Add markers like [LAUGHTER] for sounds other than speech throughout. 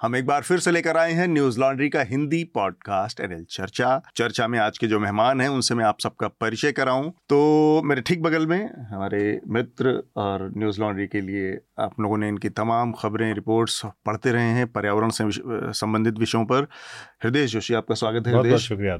हम एक बार फिर से लेकर आए हैं न्यूज़ लॉन्ड्री का हिंदी पॉडकास्ट एनएल चर्चा। चर्चा में आज के जो मेहमान हैं उनसे मैं आप सबका परिचय कराऊं। तो मेरे ठीक बगल में हमारे मित्र और न्यूज़ लॉन्ड्री के लिए आप लोगों ने इनकी तमाम खबरें रिपोर्ट्स पढ़ते रहे हैं पर्यावरण से संबंधित विषयों पर। हृदय जोशी आपका स्वागत है हृदय शुक्रिया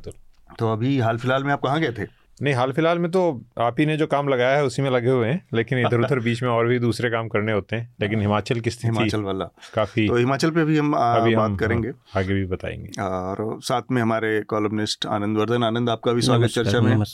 तो अभी हाल फ़िलहाल में आप कहाँ गए थे? नहीं हाल फ़िलहाल में तो आप ही ने जो काम लगाया है उसी में लगे हुए हैं लेकिन इधर उधर [LAUGHS] बीच में और भी दूसरे काम करने होते हैं लेकिन हिमाचल की स्थिति हिमाचल वाला। काफ़ी तो हिमाचल पे भी हम अभी बात हम, करेंगे। आगे भी बताएँगे। और साथ में हमारे कॉलमनिस्ट आनंद वर्धन। आनंद आपका भी स्वागत चर्चा में।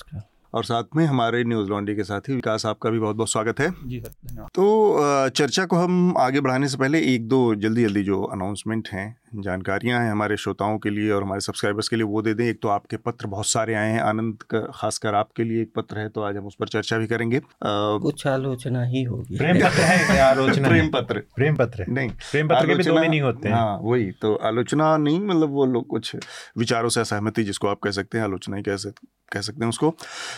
और साथ में हमारे न्यूज़ लॉन्ड्री के साथी विकास आपका भी बहुत बहुत स्वागत है। जी सर धन्यवाद। तो चर्चा को हम आगे बढ़ाने से पहले एक दो जल्दी जल्दी जो अनाउंसमेंट हैं जानकारियाँ हैं हमारे श्रोताओं के लिए और हमारे सब्सक्राइबर्स के लिए वो दे दें। एक तो आपके पत्र बहुत सारे आए हैं आनंद का खासकर आपके लिए एक पत्र है तो आज हम उस पर चर्चा भी करेंगे। कुछ आलोचना ही होगी। प्रेम पत्र है आलोचना प्रेम पत्र। प्रेम पत्र नहीं प्रेम पत्र के भी दो मीनिंग होते हैं। हाँ वही तो आलोचना नहीं मतलब वो लोग कुछ विचारों से असहमति जिसको आप कह सकते हैं आलोचना ही कह सकते कह सकते हैं उसको।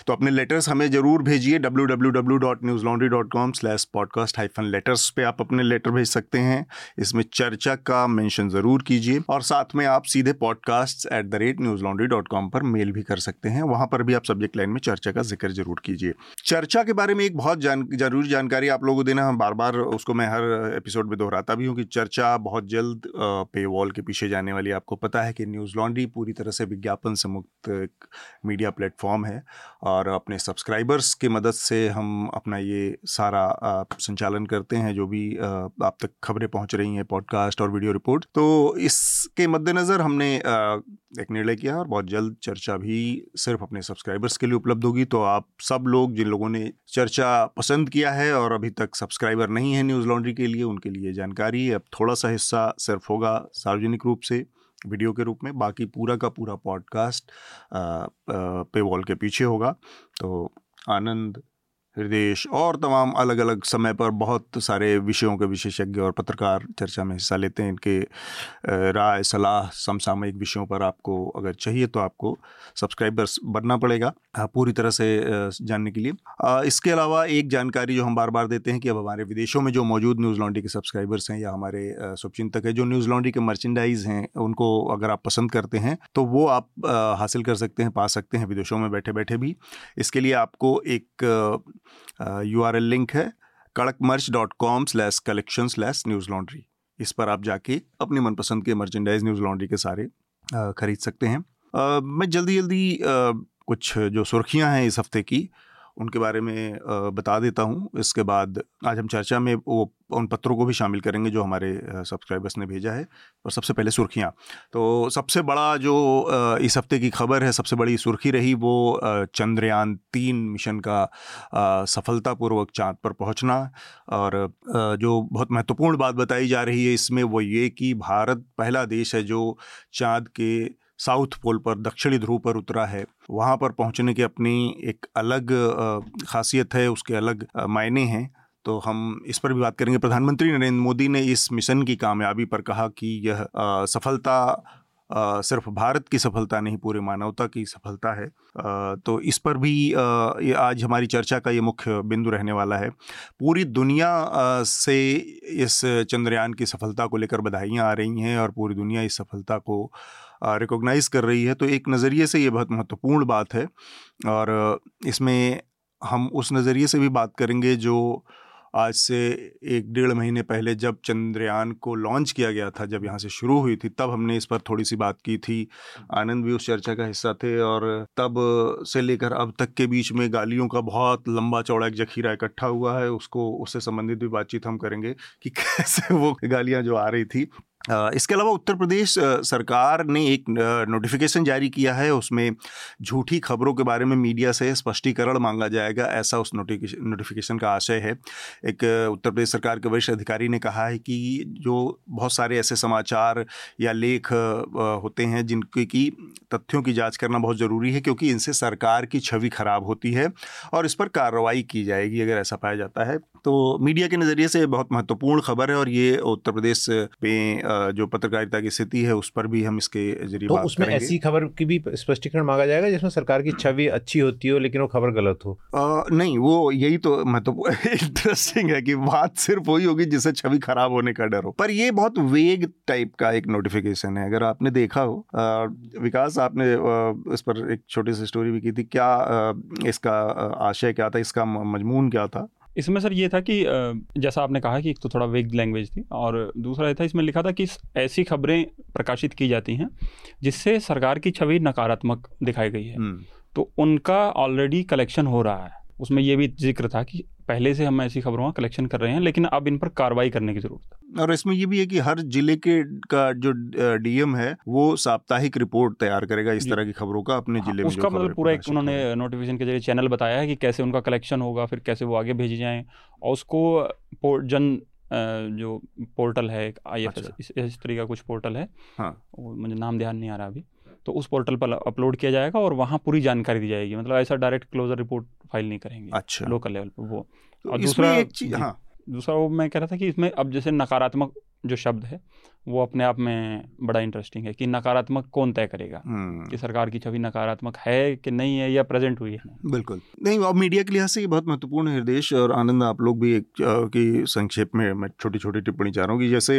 तो अपने लेटर्स हमें ज़रूर भेजिए W W W dot Newslaundry dot com slash podcast hyphen letters पे आप अपने लेटर भेज सकते हैं। इसमें चर्चा का मेंशन ज़रूर कीजिए और साथ में आप सीधे podcast at the rate Newslaundry dot com पर मेल भी कर सकते हैं। वहाँ पर भी आप सब्जेक्ट लाइन में चर्चा का ज़िक्र ज़रूर कीजिए। चर्चा के बारे में एक बहुत जान, ज़रूरी जानकारी आप लोगों को देना, हम बार बार उसको मैं हर एपिसोड में दोहराता भी हूँ कि चर्चा बहुत जल्द पे वॉल के पीछे जाने वाली आपको पता है कि न्यूज़ लॉन्ड्री पूरी तरह से विज्ञापन से मुक्त मीडिया प्लेटफॉर्म है और अपने सब्सक्राइबर्स की मदद से हम अपना ये सारा संचालन करते हैं, जो भी आप तक खबरें पहुँच रही हैं पॉडकास्ट और वीडियो रिपोर्ट तो इसके मद्देनज़र हमने एक निर्णय किया और बहुत जल्द चर्चा भी सिर्फ़ अपने सब्सक्राइबर्स के लिए उपलब्ध होगी। तो आप सब लोग, जिन लोगों ने चर्चा पसंद किया है और अभी तक सब्सक्राइबर नहीं है न्यूज़ लॉन्ड्री के लिए, उनके लिए जानकारी अब थोड़ा सा हिस्सा सिर्फ़ होगा सार्वजनिक रूप से वीडियो के रूप में। बाकी पूरा का पूरा पॉडकास्ट पे वॉल के पीछे होगा। तो आनंद हृदय और तमाम अलग अलग समय पर बहुत सारे विषयों के विशेषज्ञ और पत्रकार चर्चा में हिस्सा लेते हैं। इनके राय, सलाह, समसामयिक विषयों पर आपको अगर चाहिए तो आपको सब्सक्राइबर्स बनना पड़ेगा पूरी तरह से जानने के लिए। इसके अलावा एक जानकारी जो हम बार बार देते हैं कि अब हमारे विदेशों में जो मौजूद न्यूज़ लॉन्ड्री के सब्सक्राइबर्स हैं या हमारे शुभचिंतक हैं, जो न्यूज़ लॉन्ड्री के मर्चेंडाइज हैं, उनको अगर आप पसंद करते हैं तो वो आप हासिल कर सकते हैं, पा सकते हैं विदेशों में बैठे बैठे भी। इसके लिए आपको एक यू आर एल लिंक है Kadak merch dot com slash collection slash Newslaundry इस पर आप जाके अपने मनपसंद के मर्चेंडाइज न्यूज़ लॉन्ड्री के सारे खरीद सकते हैं। मैं जल्दी जल्दी कुछ जो सुर्खियाँ हैं इस हफ़्ते की उनके बारे में बता देता हूँ। इसके बाद आज हम चर्चा में वो, उन पत्रों को भी शामिल करेंगे जो हमारे सब्सक्राइबर्स ने भेजा है। और सबसे पहले सुर्खियाँ। तो सबसे बड़ा जो इस हफ़्ते की खबर है, सबसे बड़ी सुर्खी रही वो चंद्रयान तीन मिशन का सफलतापूर्वक चाँद पर पहुँचना। और जो बहुत महत्वपूर्ण बात बताई जा रही है इसमें वो ये कि भारत पहला देश है जो चाँद के साउथ पोल पर, दक्षिणी ध्रुव पर उतरा है। वहाँ पर पहुँचने की अपनी एक अलग खासियत है, उसके अलग मायने हैं। तो हम इस पर भी बात करेंगे। प्रधानमंत्री नरेंद्र मोदी ने इस मिशन की कामयाबी पर कहा कि यह सफलता सिर्फ़ भारत की सफलता नहीं, पूरे मानवता की सफलता है। तो इस पर भी ये आज हमारी चर्चा का ये मुख्य बिंदु रहने वाला है। पूरी दुनिया से इस चंद्रयान की सफलता को लेकर बधाइयाँ आ रही हैं और पूरी दुनिया इस सफलता को रिकॉग्नाइज़ कर रही है तो एक नज़रिए से ये बहुत महत्वपूर्ण बात है। और इसमें हम उस नज़रिए से भी बात करेंगे जो आज से एक डेढ़ महीने पहले जब चंद्रयान को लॉन्च किया गया था, जब यहाँ से शुरू हुई थी, तब हमने इस पर थोड़ी सी बात की थी। आनंद भी उस चर्चा का हिस्सा थे और तब से लेकर अब तक के बीच में गालियों का बहुत लंबा चौड़ा एक जखीरा इकट्ठा हुआ है, उसको, उससे संबंधित भी बातचीत हम करेंगे कि [LAUGHS] कैसे वो गालियाँ जो आ रही थी इसके अलावा उत्तर प्रदेश सरकार ने एक नोटिफिकेशन जारी किया है। उसमें झूठी खबरों के बारे में मीडिया से स्पष्टीकरण मांगा जाएगा, ऐसा उस नोटिफिकेशन का आशय है। एक उत्तर प्रदेश सरकार के वरिष्ठ अधिकारी ने कहा है कि जो बहुत सारे ऐसे समाचार या लेख होते हैं जिनके की, तथ्यों की जाँच करना बहुत ज़रूरी है, क्योंकि इनसे सरकार की छवि खराब होती है और इस पर कार्रवाई की जाएगी, अगर ऐसा पाया जाता है। तो मीडिया के नज़रिए से बहुत महत्वपूर्ण खबर है और ये उत्तर प्रदेश में जो पत्रकारिता की स्थिति है उस पर भी हम इसके ज़रिए तो उसमें ऐसी खबर की भी स्पष्टीकरण मांगा जाएगा जिसमें सरकार की छवि अच्छी होती हो लेकिन वो खबर गलत हो? आ, नहीं वो यही तो मतलब [LAUGHS] इंटरेस्टिंग है कि बात सिर्फ़ वही होगी जिससे छवि खराब होने का डर हो। पर ये बहुत वेग टाइप का एक नोटिफिकेशन है। अगर आपने देखा हो आ, विकास आपने आ, इस पर एक छोटी सी स्टोरी भी की थी क्या इसका आशय क्या था इसका मजमून क्या था? इसमें सर ये था कि जैसा आपने कहा कि एक तो थोड़ा वेग लैंग्वेज थी और दूसरा ये था इसमें लिखा था कि ऐसी खबरें प्रकाशित की जाती हैं जिससे सरकार की छवि नकारात्मक दिखाई गई है। हम्म, तो उनका ऑलरेडी कलेक्शन हो रहा है। उसमें ये भी ज़िक्र था कि पहले से हम ऐसी खबरों का कलेक्शन कर रहे हैं लेकिन अब इन पर कार्रवाई करने की ज़रूरत है। और इसमें ये भी है कि हर ज़िले के का जो डीएम है वो साप्ताहिक रिपोर्ट तैयार करेगा इस तरह की खबरों का अपने ज़िले में उसका मतलब पूरा एक हो उन्होंने नोटिफिकेशन के ज़रिए चैनल बताया है कि कैसे उनका कलेक्शन होगा फिर कैसे वो आगे भेजी जाएँ और उसको जन जो पोर्टल है आई एफ़ अच्छा। इस, इस तरह का कुछ पोर्टल है। हाँ। मुझे नाम ध्यान नहीं आ रहा अभी। तो उस पोर्टल पर अपलोड किया जाएगा और वहाँ पूरी जानकारी दी जाएगी। मतलब ऐसा डायरेक्ट क्लोजर रिपोर्ट फ़ाइल नहीं करेंगे। अच्छा। लोकल लेवल पर वो। तो और दूसरा एक चीज़ हाँ। दूसरा वो मैं कह रहा था कि इसमें अब जैसे नकारात्मक जो शब्द है वो अपने आप में बड़ा इंटरेस्टिंग है कि नकारात्मक कौन तय करेगा? हम्म। कि सरकार की छवि नकारात्मक है कि नहीं है या प्रेजेंट हुई है? बिल्कुल। नहीं और मीडिया के लिहाज से ये बहुत महत्वपूर्ण है हृदय और आनंद आप लोग भी एक की संक्षेप में मैं छोटी छोटी टिप्पणी चाह रहा हूँ कि जैसे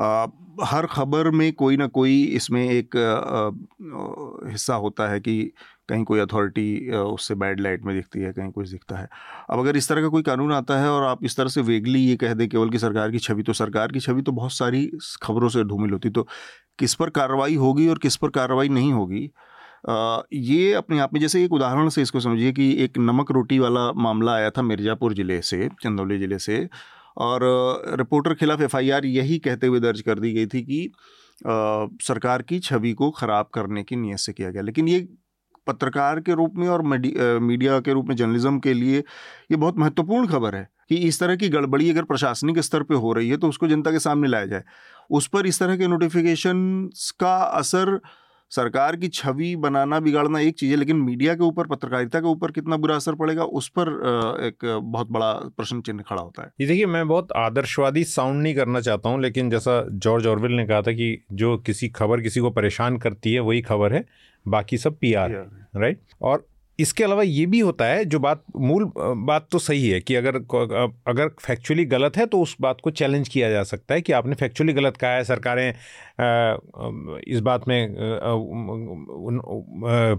अ, हर खबर में कोई ना कोई इसमें एक अ, हिस्सा होता है कि कहीं कोई अथॉरिटी उससे बैड लाइट में दिखती है कहीं कुछ दिखता है। अब अगर इस तरह का कोई कानून आता है और आप इस तरह से वेगली ये कह दें केवल कि सरकार की छवि तो सरकार की छवि तो बहुत सारी खबरों से धूमिल होती तो किस पर कार्रवाई होगी और किस पर कार्रवाई नहीं होगी? अ, ये अपने आप में जैसे एक उदाहरण से इसको समझिए कि एक नमक रोटी वाला मामला आया था मिर्ज़ापुर ज़िले से चंदौली ज़िले से और रिपोर्टर खिलाफ एफआईआर यही कहते हुए दर्ज कर दी गई थी कि अ, सरकार की छवि को ख़राब करने की नीयत से किया गया। लेकिन ये पत्रकार के रूप में और मीडिया के रूप में जर्नलिज्म के लिए ये बहुत महत्वपूर्ण खबर है कि इस तरह की गड़बड़ी अगर प्रशासनिक स्तर पे हो रही है तो उसको जनता के सामने लाया जाए। उस पर इस तरह के नोटिफिकेशन का असर सरकार की छवि बनाना, बिगाड़ना एक चीज़ है, लेकिन मीडिया के ऊपर, पत्रकारिता के ऊपर कितना बुरा असर पड़ेगा, उस पर एक बहुत बड़ा प्रश्न चिन्ह खड़ा होता है। ये देखिए, मैं बहुत आदर्शवादी साउंड नहीं करना चाहता हूँ, लेकिन जैसा जॉर्ज ऑरविल ने कहा था कि जो किसी खबर किसी को परेशान करती है, वही खबर है। बाकी सब पी आर राइट और इसके अलावा ये भी होता है जो बात मूल बात तो सही है कि अगर अगर फैक्चुअली गलत है तो उस बात को चैलेंज किया जा सकता है कि आपने फैक्चुअली गलत कहा है सरकारें इस बात में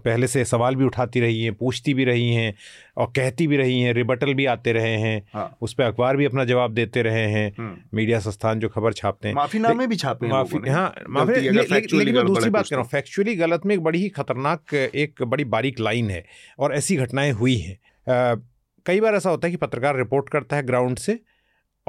पहले से सवाल भी उठाती रही हैं पूछती भी रही हैं और कहती भी रही हैं रिबटल भी आते रहे हैं हाँ। उस पर अखबार भी अपना जवाब देते रहे हैं। मीडिया संस्थान जो खबर छापते हैं माफीनामे भी छापे हैं माफ़ी हाँ माफ़ी लेकिन मैं दूसरी बात कर रहा हूँ फैक्चुअली गलत में एक बड़ी ही खतरनाक एक बड़ी बारीक लाइन है और ऐसी घटनाएँ हुई हैं कई बार ऐसा होता है कि पत्रकार रिपोर्ट करता है ग्राउंड से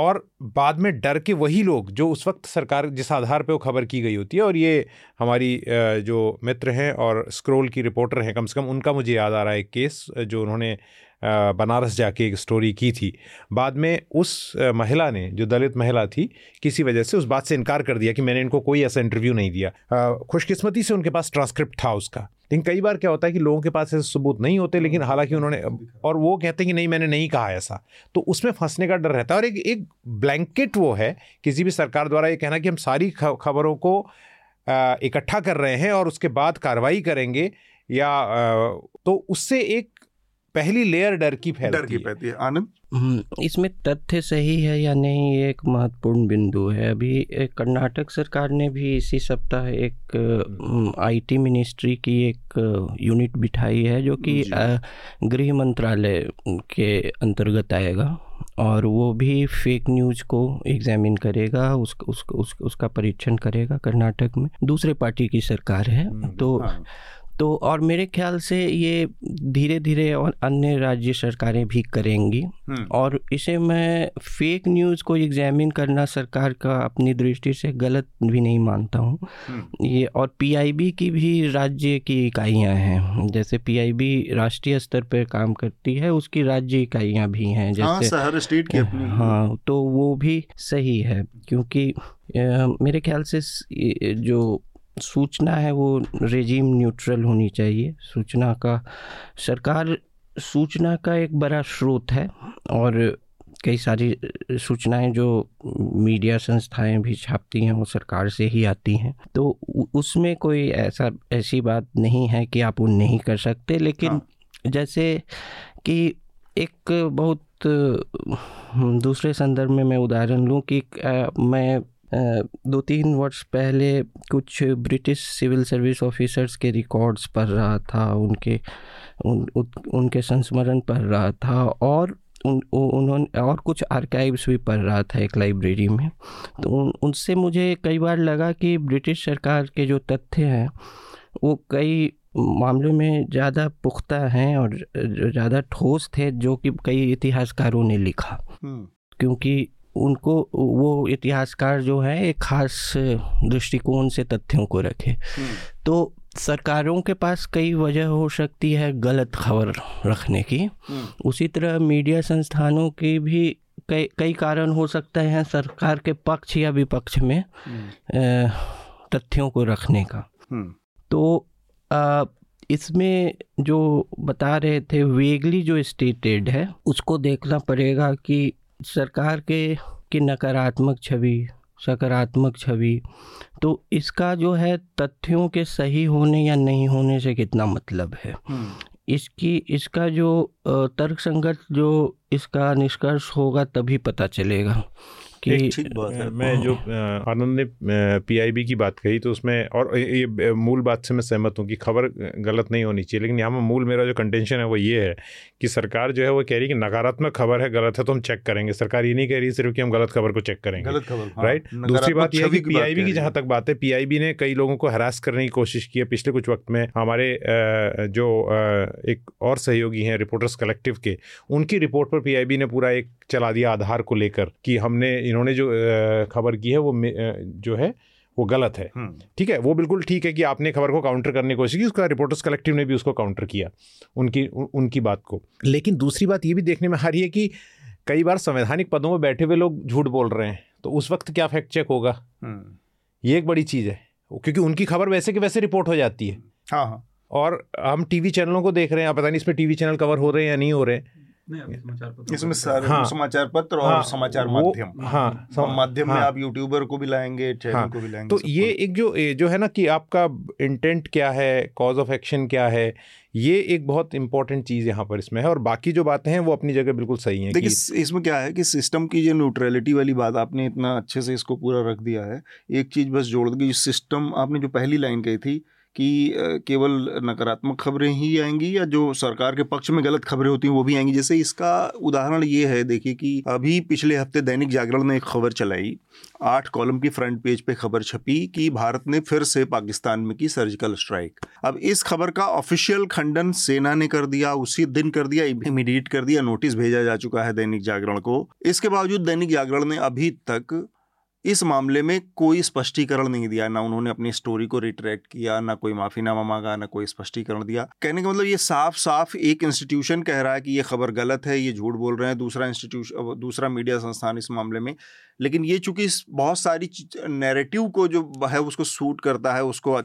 और बाद में डर के वही लोग जो उस वक्त सरकार, जिस आधार पे वो खबर की गई होती है, और ये हमारी जो मित्र हैं और स्क्रोल की रिपोर्टर हैं कम से कम उनका मुझे याद आ रहा है केस, जो उन्होंने बनारस जाके एक स्टोरी की थी। बाद में उस महिला ने, जो दलित महिला थी, किसी वजह से उस बात से इनकार कर दिया कि मैंने इनको कोई ऐसा इंटरव्यू नहीं दिया। खुशकिस्मती से उनके पास ट्रांसक्रिप्ट था उसका। लेकिन कई बार क्या होता है कि लोगों के पास ऐसे सबूत नहीं होते, लेकिन हालाँकि उन्होंने, और वो कहते हैं कि नहीं, मैंने नहीं कहा ऐसा। तो उसमें फंसने का डर रहता है। और एक एक ब्लैंकेट वो है, किसी भी सरकार द्वारा ये कहना कि हम सारी खबरों को इकट्ठा कर रहे हैं और उसके बाद कार्रवाई करेंगे या तो उससे एक पहली लेयर डर की फैलती डर फैलती की है। है। आनंद? हम्म, इसमें तथ्य सही है या नहीं ये एक महत्वपूर्ण बिंदु है। अभी कर्नाटक सरकार ने भी इसी सप्ताह एक आईटी मिनिस्ट्री की एक यूनिट बिठाई है जो कि गृह मंत्रालय के अंतर्गत आएगा और वो भी फेक न्यूज़ को एग्जामिन करेगा उस, उस, उस, उसका परीक्षण करेगा कर्नाटक में। दूसरे पार्टी की सरकार है हम्म, तो हाँ। तो और मेरे ख्याल से ये धीरे धीरे और अन्य राज्य सरकारें भी करेंगी। हम्म। और इसे मैं फेक न्यूज़ को एग्जामिन करना सरकार का अपनी दृष्टि से गलत भी नहीं मानता हूँ। हम्म। ये और पीआईबी की भी राज्य की इकाइयाँ हैं। जैसे पीआईबी राष्ट्रीय स्तर पर काम करती है उसकी राज्य इकाइयाँ भी हैं। हाँ जैसे हर स्टेट की हाँ तो वो भी सही है। क्योंकि मेरे ख्याल से जो सूचना है वो रेजिम न्यूट्रल होनी चाहिए सूचना का सरकार सूचना का एक बड़ा स्रोत है और कई सारी सूचनाएँ जो मीडिया संस्थाएँ भी छापती हैं वो सरकार से ही आती हैं तो उसमें कोई ऐसा ऐसी बात नहीं है कि आप वो नहीं कर सकते लेकिन हाँ। जैसे कि एक बहुत दूसरे संदर्भ में मैं उदाहरण लूँ कि मैं दो तीन वर्ष पहले कुछ ब्रिटिश सिविल सर्विस ऑफिसर्स के रिकॉर्ड्स पढ़ रहा था उनके उन, उनके संस्मरण पढ़ रहा था और उन उन्होंने और कुछ आर्काइव्स भी पढ़ रहा था एक लाइब्रेरी में तो उन उनसे मुझे कई बार लगा कि ब्रिटिश सरकार के जो तथ्य हैं वो कई मामलों में ज़्यादा पुख्ता हैं और ज़्यादा ठोस थे जो कि कई इतिहासकारों ने लिखा। क्योंकि उनको वो इतिहासकार जो है एक खास दृष्टिकोण से तथ्यों को रखे। हम्म। तो सरकारों के पास कई वजह हो सकती है गलत खबर रखने की। हम्म। उसी तरह मीडिया संस्थानों की भी कई कई कारण हो सकते हैं सरकार के पक्ष या विपक्ष में तथ्यों को रखने का। तो आ, इसमें जो बता रहे थे वेगली जो स्टेटेड है उसको देखना पड़ेगा कि सरकार के की नकारात्मक छवि सकारात्मक छवि तो इसका जो है तथ्यों के सही होने या नहीं होने से कितना मतलब है हम्म। इसकी इसका जो तर्कसंगत जो इसका निष्कर्ष होगा तभी पता चलेगा कि है। मैं जो आनंद ने पीआईबी की बात कही तो उसमें और ये मूल बात से मैं सहमत हूँ कि खबर गलत नहीं होनी चाहिए लेकिन यहाँ मूल मेरा जो कंटेंशन है वो ये है कि सरकार जो है वो कह रही है कि नकारात्मक खबर है गलत है तो हम चेक करेंगे। सरकार ये नहीं कह रही सिर्फ़ कि हम गलत खबर को चेक करेंगे। गलत खबर राइट हाँ, दूसरी बात यह कि पीआईबी की जहाँ तक बात है पीआईबी ने कई लोगों को हरास करने की कोशिश की है। पिछले कुछ वक्त में हमारे जो एक और सहयोगी हैं रिपोर्टर्स कलेक्टिव के उनकी रिपोर्ट पर पीआईबी ने पूरा एक चला दिया आधार को लेकर कि हमने इन्होंने जो खबर की है वो जो है वो गलत है। हम्म। ठीक है? वो बिल्कुल ठीक है कि आपने खबर को काउंटर करने की कोशिश की उसका रिपोर्टर्स कलेक्टिव ने भी उसको काउंटर किया उनकी उनकी बात को। लेकिन दूसरी बात ये भी देखने में आ रही है कि कई बार संवैधानिक पदों में बैठे हुए लोग झूठ बोल रहे हैं तो उस वक्त क्या फैक्ट चेक होगा? हम्म। ये एक बड़ी चीज़ है क्योंकि उनकी खबर वैसे कि वैसे रिपोर्ट हो जाती है। हाँ हाँ। और हम टीवी चैनलों को देख रहे हैं आप पता नहीं इसमें टीवी चैनल कवर हो रहे हैं या नहीं हो रहे हैं। इसमें सारे हाँ, समाचार पत्र और हाँ, समाचार माध्यम। हाँ, माध्यम हाँ, में आप यूट्यूबर को भी लाएँगे चैनल हाँ, को भी लाएँगे तो ये एक जो जो है ना कि आपका इंटेंट क्या है कॉज ऑफ़ एक्शन क्या है ये एक बहुत इंपॉर्टेंट चीज़ यहाँ पर इसमें है और बाकी जो बातें हैं वो अपनी जगह बिल्कुल सही हैं देखिए इसमें क्या है कि सिस्टम की जो न्यूट्रलिटी वाली बात आपने इतना अच्छे से इसको पूरा रख दिया है। एक चीज़ बस जोड़ दी सिस्टम आपने जो पहली लाइन कही थी कि केवल नकारात्मक खबरें ही आएँगी या जो सरकार के पक्ष में गलत खबरें होती हैं, वो भी आएँगी? जैसे इसका उदाहरण ये है, देखिए कि अभी पिछले हफ़्ते दैनिक जागरण ने एक खबर चलाई। आठ कॉलम की फ्रंट पेज पे खबर छपी कि भारत ने फिर से पाकिस्तान में की सर्जिकल स्ट्राइक। अब इस खबर का ऑफिशियल खंडन सेना ने कर दिया, उसी दिन कर दिया, इमीडिएट कर दिया, नोटिस भेजा जा चुका है दैनिक जागरण को। इसके बावजूद दैनिक जागरण ने अभी तक इस मामले में कोई स्पष्टीकरण नहीं दिया, ना उन्होंने अपनी स्टोरी को रिट्रैक्ट किया, ना कोई माफीनामा मांगा, ना कोई स्पष्टीकरण दिया। कहने का मतलब ये साफ़ साफ़ एक इंस्टीट्यूशन कह रहा है कि ये खबर गलत है, ये झूठ बोल रहे हैं, दूसरा इंस्टीट्यूशन दूसरा मीडिया संस्थान इस मामले में। लेकिन ये चूँकि बहुत सारी नैरेटिव को जो है, उसको सूट करता है, उसको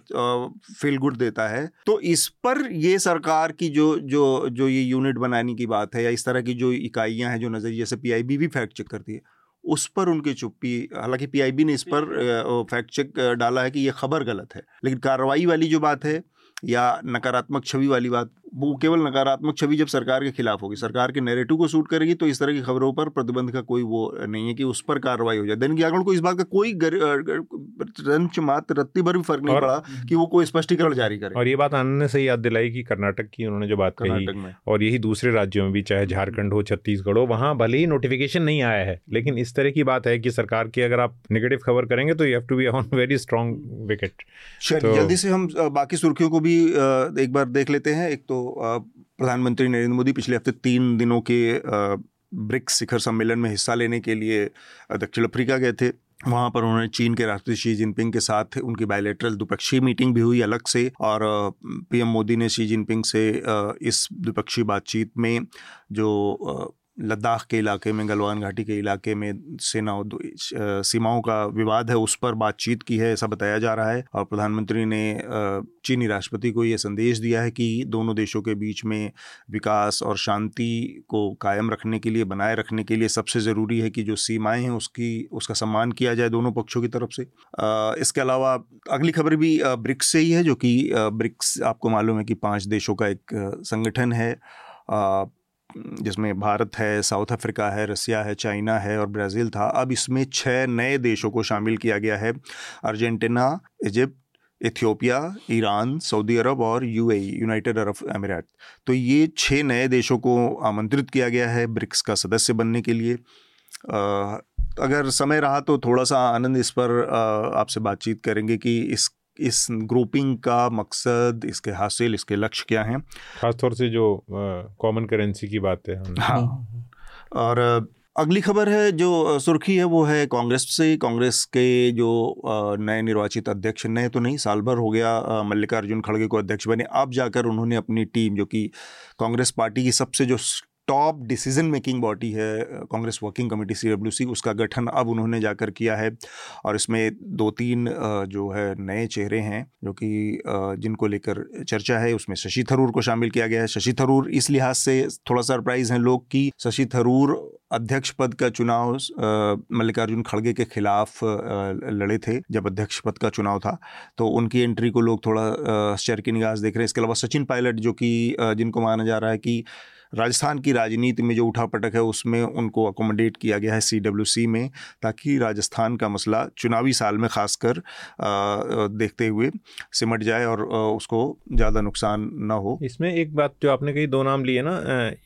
फील गुड देता है तो इस पर ये सरकार की जो जो जो ये यूनिट बनाने की बात है, या इस तरह की जो इकाइयाँ हैं, जो नज़रिए से पी भी फैक्ट चेक करती है उस पर उनकी चुप्पी हालाँकि पीआईबी ने इस पर फैक्ट चेक डाला है कि ये खबर गलत है। लेकिन कार्रवाई वाली जो बात है या नकारात्मक छवि वाली बात वो केवल नकारात्मक छवि जब सरकार के खिलाफ होगी सरकार के नैरेटिव को सूट करेगी तो इस तरह की खबरों पर प्रतिबंध का कोई वो नहीं है कि उस पर कार्रवाई हो जाए। दैनिक जागरण को इस बात का कोई रंच मात्र रत्ती भर भी फ़र्क नहीं पड़ा कि वो कोई स्पष्टीकरण जारी करे। और ये बात आनंद ने सही याद दिलाई कि कर्नाटक की उन्होंने जो बात कही और यही दूसरे राज्यों में भी चाहे झारखंड हो छत्तीसगढ़ हो वहाँ भले ही नोटिफिकेशन नहीं आया है लेकिन इस तरह की बात है कि सरकार की अगर आप निगेटिव खबर करेंगे तो you have to be on very strong wicket जल्दी से हम बाकी सुर्खियों को भी एक बार देख लेते हैं। एक तो प्रधानमंत्री नरेंद्र मोदी पिछले हफ़्ते तीन दिनों के ब्रिक्स शिखर सम्मेलन में हिस्सा लेने के लिए दक्षिण अफ्रीका गए थे। वहाँ पर उन्होंने चीन के राष्ट्रपति शी जिनपिंग के साथ उनकी बायोलेटरल द्विपक्षीय मीटिंग भी हुई अलग से और पीएम मोदी ने शी जिनपिंग से इस द्विपक्षीय बातचीत में जो लद्दाख के इलाके में, गलवान घाटी के इलाके में सेना सीमाओं का विवाद है, उस पर बातचीत की है, ऐसा बताया जा रहा है और प्रधानमंत्री ने चीनी राष्ट्रपति को ये संदेश दिया है कि दोनों देशों के बीच में विकास और शांति को कायम रखने के लिए, बनाए रखने के लिए सबसे ज़रूरी है कि जो सीमाएँ हैं, उसकी, उसका सम्मान किया जाए दोनों पक्षों की तरफ़ से। इसके अलावा अगली खबर भी ब्रिक्स से ही है, जो कि ब्रिक्स, आपको मालूम है कि पाँच देशों का एक संगठन है। जिसमें भारत है, साउथ अफ्रीका है, रसिया है, चाइना है और ब्राज़ील था। अब इसमें छः नए देशों को शामिल किया गया है। Argentina Egypt Ethiopia, Iran, Saudi Arab और यूएई, यूनाइटेड अरब अमीरात। तो ये छः नए देशों को आमंत्रित किया गया है ब्रिक्स का सदस्य बनने के लिए। अगर समय रहा तो थोड़ा सा आनंद इस पर आपसे बातचीत करेंगे कि इस इस ग्रुपिंग का मकसद इसके हासिल इसके लक्ष्य क्या हैं? खासतौर से जो कॉमन करेंसी की बात है हाँ। और अगली खबर है जो सुर्खी है वो है कांग्रेस से। कांग्रेस के जो नए निर्वाचित अध्यक्ष नए तो नहीं साल भर हो गया मल्लिकार्जुन खड़गे को अध्यक्ष बने। अब जाकर उन्होंने अपनी टीम जो कि कांग्रेस पार्टी की सबसे जो टॉप डिसीज़न मेकिंग बॉडी है, कांग्रेस वर्किंग कमेटी सी उसका गठन अब उन्होंने जाकर किया है। और इसमें दो तीन जो है, नए चेहरे हैं, जो कि जिनको लेकर चर्चा है, उसमें शशि थरूर को शामिल किया गया है। शशि थरूर इस लिहाज से थोड़ा सरप्राइज़ हैं लोग कि शशि थरूर अध्यक्ष पद का चुनाव मल्लिकार्जुन खड़गे के खिलाफ लड़े थे, जब अध्यक्ष पद का चुनाव था। तो उनकी एंट्री को लोग थोड़ा आश्चर्य की निगाह देख रहे हैं। इसके अलावा सचिन पायलट, जो कि जिनको माना जा रहा है कि राजस्थान की राजनीति में जो उठा पटक है, उसमें उनको अकोमोडेट किया गया है सी डब्ल्यू सी में, ताकि राजस्थान का मसला चुनावी साल में खासकर देखते हुए सिमट जाए और उसको ज़्यादा नुकसान ना हो। इसमें एक बात जो आपने कही, दो नाम लिए ना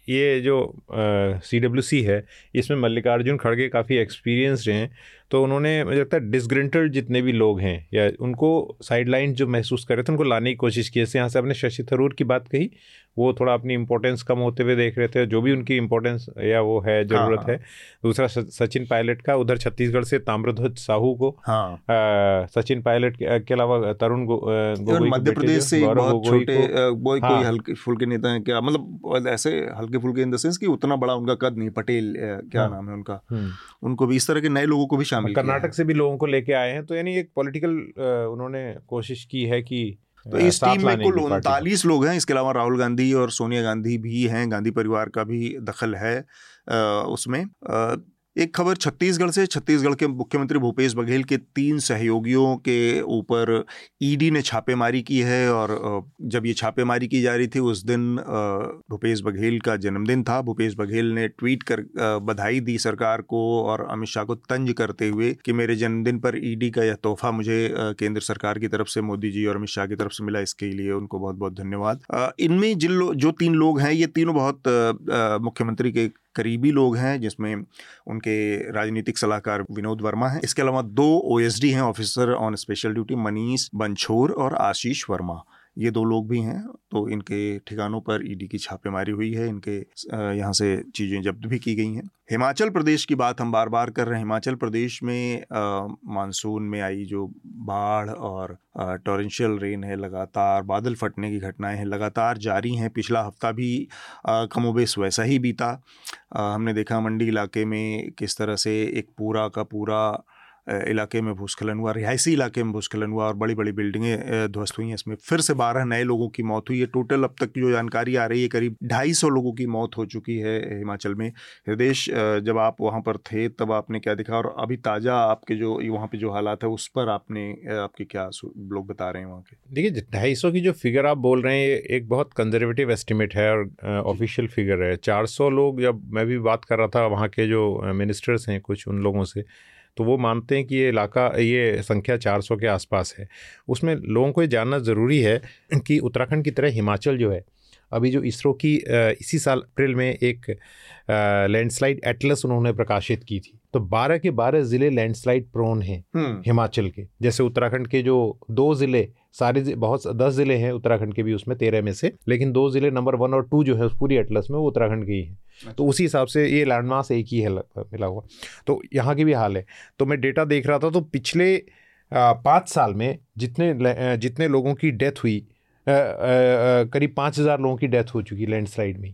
ये जो सी डब्ल्यू सी है, इसमें मल्लिकार्जुन खड़गे काफ़ी एक्सपीरियंसड हैं। तो उन्होंने मुझे लगता है डिसग्रेंटेड जितने भी लोग हैं या उनको साइडलाइन जो महसूस कर रहे थे उनको लाने की कोशिश की जैसे यहाँ से आपने शशि थरूर की बात कही वो थोड़ा अपनी इंपॉर्टेंस कम होते हुए देख रहे थे जो भी उनकी इंपॉर्टेंस या वो है ज़रूरत हाँ, है। दूसरा सचिन पायलट का उधर छत्तीसगढ़ से ताम्रध्वज साहू को हाँ। आ, सचिन पायलट के अलावा तरुण गोगोई मध्य प्रदेश से बहुत छोटे कोई हाँ, हल्के फुल्के नेता हैं क्या मतलब ऐसे हल्के फुल्के इन द सेंस कि उतना बड़ा उनका कद नहीं पटेल क्या हाँ, नाम है उनका हम्म। उनको भी इस तरह के नए लोगों को भी शामिल कर्नाटक से भी लोगों को लेके आए हैं तो यानी एक पॉलिटिकल उन्होंने कोशिश की है कि तो इस टीम में कुल उनतालीस लोग हैं इसके अलावा राहुल गांधी और सोनिया गांधी भी हैं गांधी परिवार का भी दखल है उसमें। एक खबर छत्तीसगढ़ से, छत्तीसगढ़ के मुख्यमंत्री भूपेश बघेल के तीन सहयोगियों के ऊपर ईडी ने छापेमारी की है और जब ये छापेमारी की जा रही थी, उस दिन भूपेश बघेल का जन्मदिन था। भूपेश बघेल ने ट्वीट कर बधाई दी सरकार को और अमित शाह को तंज करते हुए कि मेरे जन्मदिन पर ईडी का यह तोहफा मुझे केंद्र सरकार की तरफ़ से, मोदी जी और अमित शाह की तरफ़ से मिला। इसके लिए उनको बहुत बहुत धन्यवाद इनमें जिन जो तीन लोग हैं, ये तीनों बहुत मुख्यमंत्री के करीबी लोग हैं, जिसमें उनके राजनीतिक सलाहकार विनोद वर्मा हैं। इसके अलावा दो ओएसडी हैं officer on special duty Manish Banchhor और आशीष वर्मा। ये दो लोग भी हैं तो इनके ठिकानों पर ईडी की छापेमारी हुई है, इनके यहाँ से चीज़ें जब्त भी की गई हैं। हिमाचल प्रदेश की बात हम बार बार कर रहे हैं। हिमाचल प्रदेश में मानसून में आई जो बाढ़ और टोरेंशियल रेन है, लगातार बादल फटने की घटनाएँ हैं, लगातार जारी हैं। पिछला हफ़्ता भी कमोबेश वैसा ही बीता। हमने देखा मंडी इलाके में किस तरह से एक पूरा का पूरा इलाके में भूस्खलन हुआ रिहायशी इलाके में भूस्खलन हुआ और बड़ी बड़ी बिल्डिंगें ध्वस्त हुई हैं। इसमें फिर से बारह नए लोगों की मौत हुई है। टोटल अब तक जो जानकारी आ रही है करीब ढाई सौ लोगों की मौत हो चुकी है हिमाचल में। हृदय जब आप वहाँ पर थे तब आपने क्या देखा? और अभी ताज़ा आपके जो वहाँ पे जो हालात है उस पर आपने आपके क्या लोग बता रहे हैं वहाँ के? देखिए ढाई सौ की जो फिगर आप बोल रहे हैं एक बहुत कंजर्वेटिव एस्टिमेट है और ऑफिशियल फिगर है। चार सौ लोग जब मैं भी बात कर रहा था वहाँ के जो मिनिस्टर्स हैं कुछ उन लोगों से तो वो मानते हैं कि ये इलाका, ये संख्या 400 के आसपास है। उसमें लोगों को ये जानना ज़रूरी है कि उत्तराखंड की तरह हिमाचल जो है अभी जो इसरो की इसी साल अप्रैल में एक लैंडस्लाइड एटलस उन्होंने प्रकाशित की थी तो 12 के 12 ज़िले लैंडस्लाइड प्रोन हैं हम्म। हिमाचल के जैसे उत्तराखंड के जो दो ज़िले सारे बहुत दस ज़िले हैं उत्तराखंड के भी उसमें तेरह में से लेकिन दो ज़िले नंबर वन और टू जो है उस पूरी एटलस में वो उत्तराखंड के ही हैं अच्छा। तो। उसी हिसाब से ये लैंडमार्क एक ही है मिला हुआ तो यहाँ की भी हाल है तो मैं डेटा देख रहा था तो पिछले पाँच साल में जितने जितने लोगों की डेथ हुई करीब पाँच हज़ार लोगों की डेथ हो चुकी है लैंडस्लाइड में।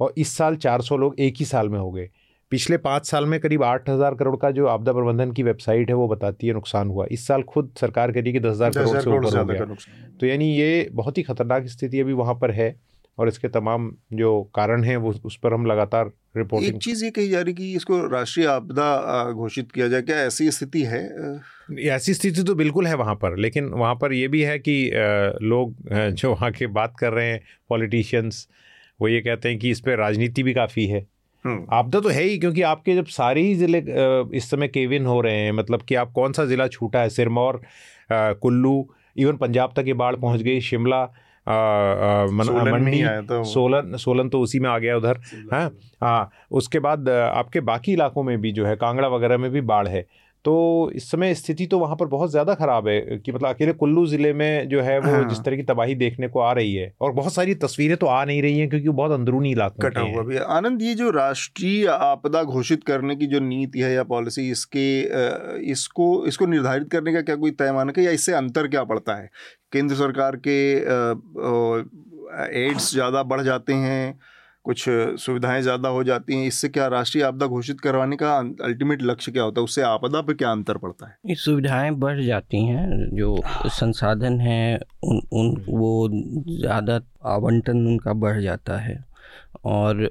और इस साल 400 लोग एक ही साल में हो गए। पिछले पाँच साल में करीब आठ हज़ार करोड़ का जो आपदा प्रबंधन की वेबसाइट है वो बताती है नुकसान हुआ। इस साल खुद सरकार कह रही है कि दस हज़ार करोड़ से ऊपर हो गया। तो यानी ये बहुत ही खतरनाक स्थिति अभी वहाँ पर है। और इसके तमाम जो कारण हैं वो उस पर हम लगातार रिपोर्टिंग एक चीज़ ये कही जा रही कि इसको राष्ट्रीय आपदा घोषित किया जाए। क्या ऐसी स्थिति है? ऐसी स्थिति तो बिल्कुल है वहाँ पर लेकिन वहाँ पर ये भी है कि लोग जो वहाँ के बात कर रहे हैं पॉलिटिशियंस वो ये कहते हैं कि इस पर राजनीति भी काफ़ी है। हम्म। आपदा तो है ही क्योंकि आपके जब सारे ही ज़िले इस समय केविन हो रहे हैं मतलब कि आप कौन सा ज़िला छूटा है? सिरमौर कुल्लू इवन पंजाब तक ये बाढ़ पहुँच गई शिमला मंडी तो सोलन सोलन तो उसी में आ गया उधर हाँ, हाँ उसके बाद आपके बाकी इलाकों में भी जो है कांगड़ा वगैरह में भी बाढ़ है। तो इस समय स्थिति तो वहाँ पर बहुत ज़्यादा ख़राब है कि मतलब अकेले कुल्लू ज़िले में जो है वो हाँ। जिस तरह की तबाही देखने को आ रही है और बहुत सारी तस्वीरें तो आ नहीं रही हैं क्योंकि वो बहुत अंदरूनी इलाकों कटा हुआ भी आनंद ये जो राष्ट्रीय आपदा घोषित करने की जो नीति है या पॉलिसी इसके इसको इसको निर्धारित करने का क्या कोई तय मानक है या इससे अंतर क्या पड़ता है? केंद्र सरकार के एड्स ज़्यादा बढ़ जाते हैं कुछ सुविधाएँ ज़्यादा हो जाती हैं इससे क्या राष्ट्रीय आपदा घोषित करवाने का अल्टीमेट लक्ष्य क्या होता है उससे आपदा पर क्या अंतर पड़ता है ये सुविधाएँ बढ़ जाती हैं जो संसाधन हैं उन उन वो ज़्यादा आवंटन उनका बढ़ जाता है और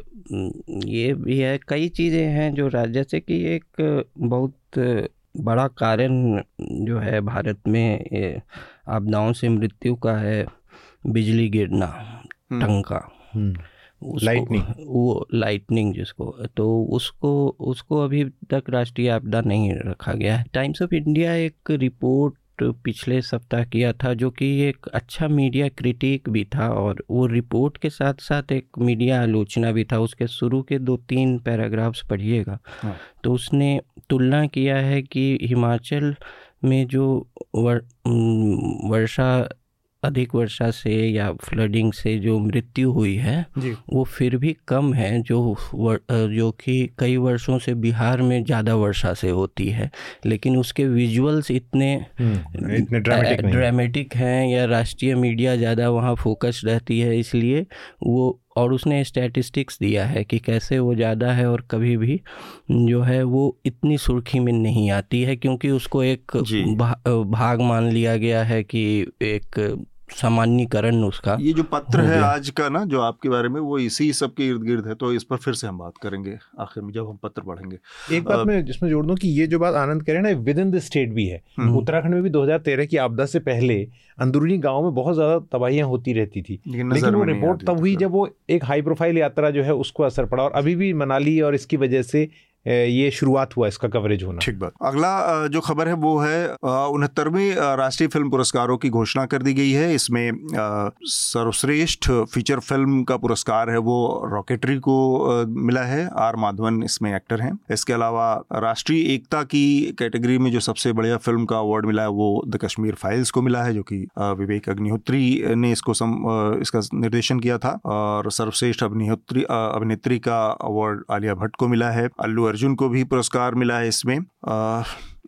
ये भी है कई चीज़ें हैं जो राज्य से कि एक बहुत बड़ा कारण जो है भारत में आपदाओं से मृत्यु का है बिजली गिरना हम्म। टंका हम्म। लाइटनिंग वो लाइटनिंग जिसको। तो उसको उसको अभी तक राष्ट्रीय आपदा नहीं रखा गया है। टाइम्स ऑफ़ इंडिया एक रिपोर्ट पिछले सप्ताह किया था जो कि एक अच्छा मीडिया क्रिटिक भी था और वो रिपोर्ट के साथ साथ एक मीडिया आलोचना भी था। उसके शुरू के दो तीन पैराग्राफ्स पढ़िएगा। हाँ। तो उसने तुलना किया है कि हिमाचल में जो वर, वर्षा अधिक वर्षा से या फ्लडिंग से जो मृत्यु हुई है वो फिर भी कम है जो जो कि कई वर्षों से बिहार में ज़्यादा वर्षा से होती है। लेकिन उसके विजुअल्स इतने हम्म, इतने ड्रामेटिक हैं। या राष्ट्रीय मीडिया ज़्यादा वहाँ फोकस रहती है इसलिए वो और उसने स्टैटिस्टिक्स दिया है कि कैसे वो ज़्यादा है और कभी भी जो है वो इतनी सुर्खी में नहीं आती है क्योंकि उसको एक भा, भाग मान लिया गया है कि एक सामान्यकरण उसका। ये जो पत्र है आज का ना जो आपके बारे में वो इसी सब के इर्द गिर्द है तो इस पर फिर से हम बात करेंगे आखिर में जब हम पत्र पढ़ेंगे। एक बात मैं जिसमें जोड़ दूँ कि ये जो बात आनंद कह रहे हैं ना विद इन द स्टेट भी है। हम्म। उत्तराखंड में भी 2013 की आपदा से पहले अंदरूनी गाँव में बहुत ज़्यादा तबाहियाँ होती रहती थी। लेकिन वो रिपोर्ट तब हुई जब वो एक हाई प्रोफ़ाइल यात्रा जो है उसको असर पड़ा और अभी भी मनाली और इसकी वजह से ये शुरुआत हुआ इसका कवरेज होना। ठीक बात। अगला जो खबर है वो है उनहत्तरवीं राष्ट्रीय फ़िल्म पुरस्कारों की घोषणा कर दी गई है। इसमें सर्वश्रेष्ठ फीचर फ़िल्म का पुरस्कार है वो रॉकेटरी को मिला है। आर माधवन इसमें एक्टर हैं। इसके अलावा राष्ट्रीय एकता की कैटेगरी में जो सबसे बढ़िया फ़िल्म का अवार्ड मिला है वो द कश्मीर फाइल्स को मिला है जो कि विवेक अग्निहोत्री ने इसको सम, इसका निर्देशन किया था। और सर्वश्रेष्ठ अग्निहोत्री अभिनेत्री का अवार्ड आलिया भट्ट को मिला है। अल्लू को भी पुरस्कार मिला है इसमें।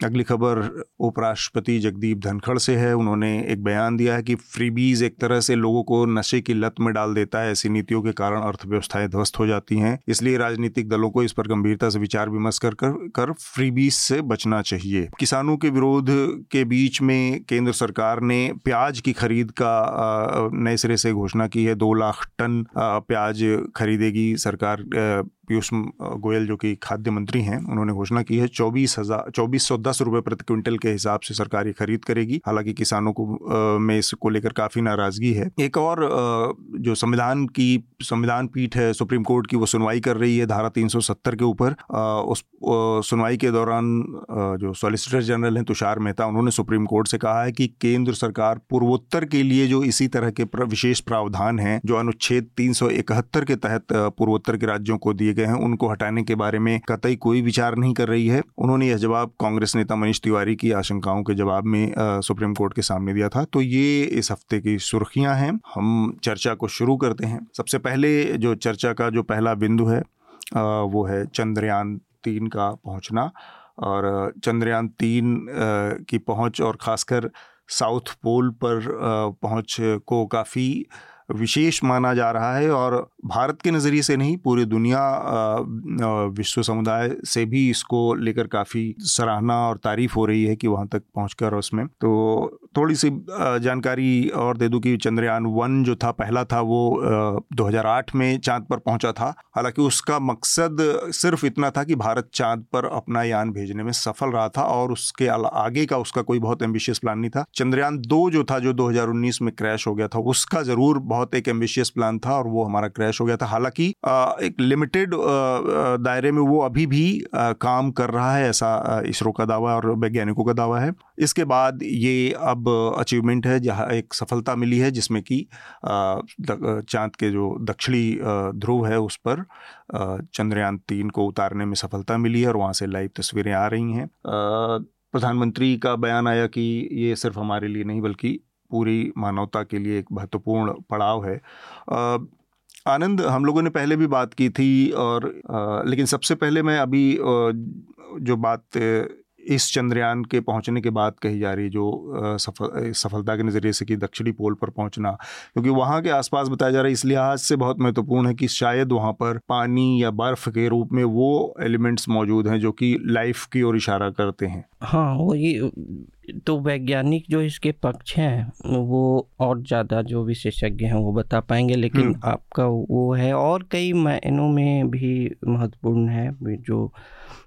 अगली खबर उपराष्ट्रपति जगदीप धनखड़ से है। उन्होंने एक बयान दिया है कि फ्रीबीज एक तरह से लोगों को नशे की लत में डाल देता है। ऐसी नीतियों के कारण अर्थव्यवस्थाएँ ध्वस्त हो जाती हैं। इसलिए राजनीतिक दलों को इस पर गंभीरता से विचार विमर्श कर कर, फ्रीबीज से बचना चाहिए। किसानों के विरोध के बीच में केंद्र सरकार ने प्याज की खरीद का नए सिरे से घोषणा की है। दो लाख टन प्याज खरीदेगी सरकार पीयूष गोयल जो कि खाद्य मंत्री हैं उन्होंने घोषणा की है। चौबीस हज़ार चौबीस सौ दस रुपये प्रति क्विंटल के हिसाब से सरकार ये खरीद करेगी। हालाँकि किसानों को आ, में इसको लेकर काफ़ी नाराज़गी है। एक और आ, जो संविधान की संविधान पीठ है सुप्रीम कोर्ट की वो सुनवाई कर रही है धारा 370 के ऊपर। उस सुनवाई के दौरान जो सॉलिसिटर जनरल हैं तुषार मेहता उन्होंने सुप्रीम कोर्ट से कहा है कि केंद्र सरकार पूर्वोत्तर के लिए जो इसी तरह के विशेष प्रावधान हैं जो अनुच्छेद तीन सौ इकहत्तर के तहत पूर्वोत्तर के राज्यों को दिए गए हैं उनको हटाने के बारे में कतई कोई विचार नहीं कर रही है। उन्होंने यह जवाब कांग्रेस नेता मनीष तिवारी की आशंकाओं के जवाब में सुप्रीम कोर्ट के सामने दिया था। तो ये इस हफ़्ते की सुर्खियाँ हैं। हम चर्चा को शुरू करते हैं। सबसे पहले जो चर्चा का जो पहला बिंदु है वो है चंद्रयान तीन का पहुँचना। और चंद्रयान तीन की पहुँच और ख़ासकर साउथ पोल पर पहुँच को काफ़ी विशेष माना जा रहा है और भारत के नज़रिए से नहीं, पूरी दुनिया विश्व समुदाय से भी इसको लेकर काफ़ी सराहना और तारीफ़ हो रही है कि वहाँ तक पहुँच उसमें। तो थोड़ी सी जानकारी और दे दूँ कि चंद्रयान वन जो था, पहला था, वो 2008 में चाँद पर पहुँचा था। हालाँकि उसका मकसद सिर्फ़ इतना था कि भारत चाँद पर अपना यान भेजने में सफल रहा था और उसके आगे का उसका कोई बहुत एम्बिशियस प्लान नहीं था। चंद्रयान दो जो था, जो 2019 में क्रैश हो गया था, उसका ज़रूर बहुत एक एम्बिशियस प्लान था और वो हमारा क्रैश हो गया था। हालाँकि एक लिमिटेड दायरे में वो अभी भी काम कर रहा है, ऐसा इसरो का दावा और वैज्ञानिकों का दावा है। इसके बाद ये अब अचीवमेंट है, जहाँ एक सफलता मिली है, जिसमें कि चाँद के जो दक्षिणी ध्रुव है, उस पर चंद्रयान तीन को उतारने में सफलता मिली है और वहाँ से लाइव तस्वीरें आ रही हैं। प्रधानमंत्री का बयान आया कि ये सिर्फ़ हमारे लिए नहीं, बल्कि पूरी मानवता के लिए एक महत्वपूर्ण पड़ाव है। आनंद, हम लोगों ने पहले भी बात की थी और लेकिन सबसे पहले मैं अभी जो बात इस चंद्रयान के पहुँचने के बाद कही जा रही जो सफल सफलता के नज़रिए से कि दक्षिणी पोल पर पहुँचना। क्योंकि वहाँ के आसपास बताया जा रहा है इस लिहाज से बहुत महत्वपूर्ण है कि शायद वहाँ पर पानी या बर्फ़ के रूप में वो एलिमेंट्स मौजूद हैं जो कि लाइफ की ओर इशारा करते हैं। हाँ वही तो वैज्ञानिक जो इसके पक्ष हैं वो और ज़्यादा जो विशेषज्ञ हैं वो बता पाएँगे लेकिन हम्म। आपका वो है और कई मायनों में भी महत्वपूर्ण है जो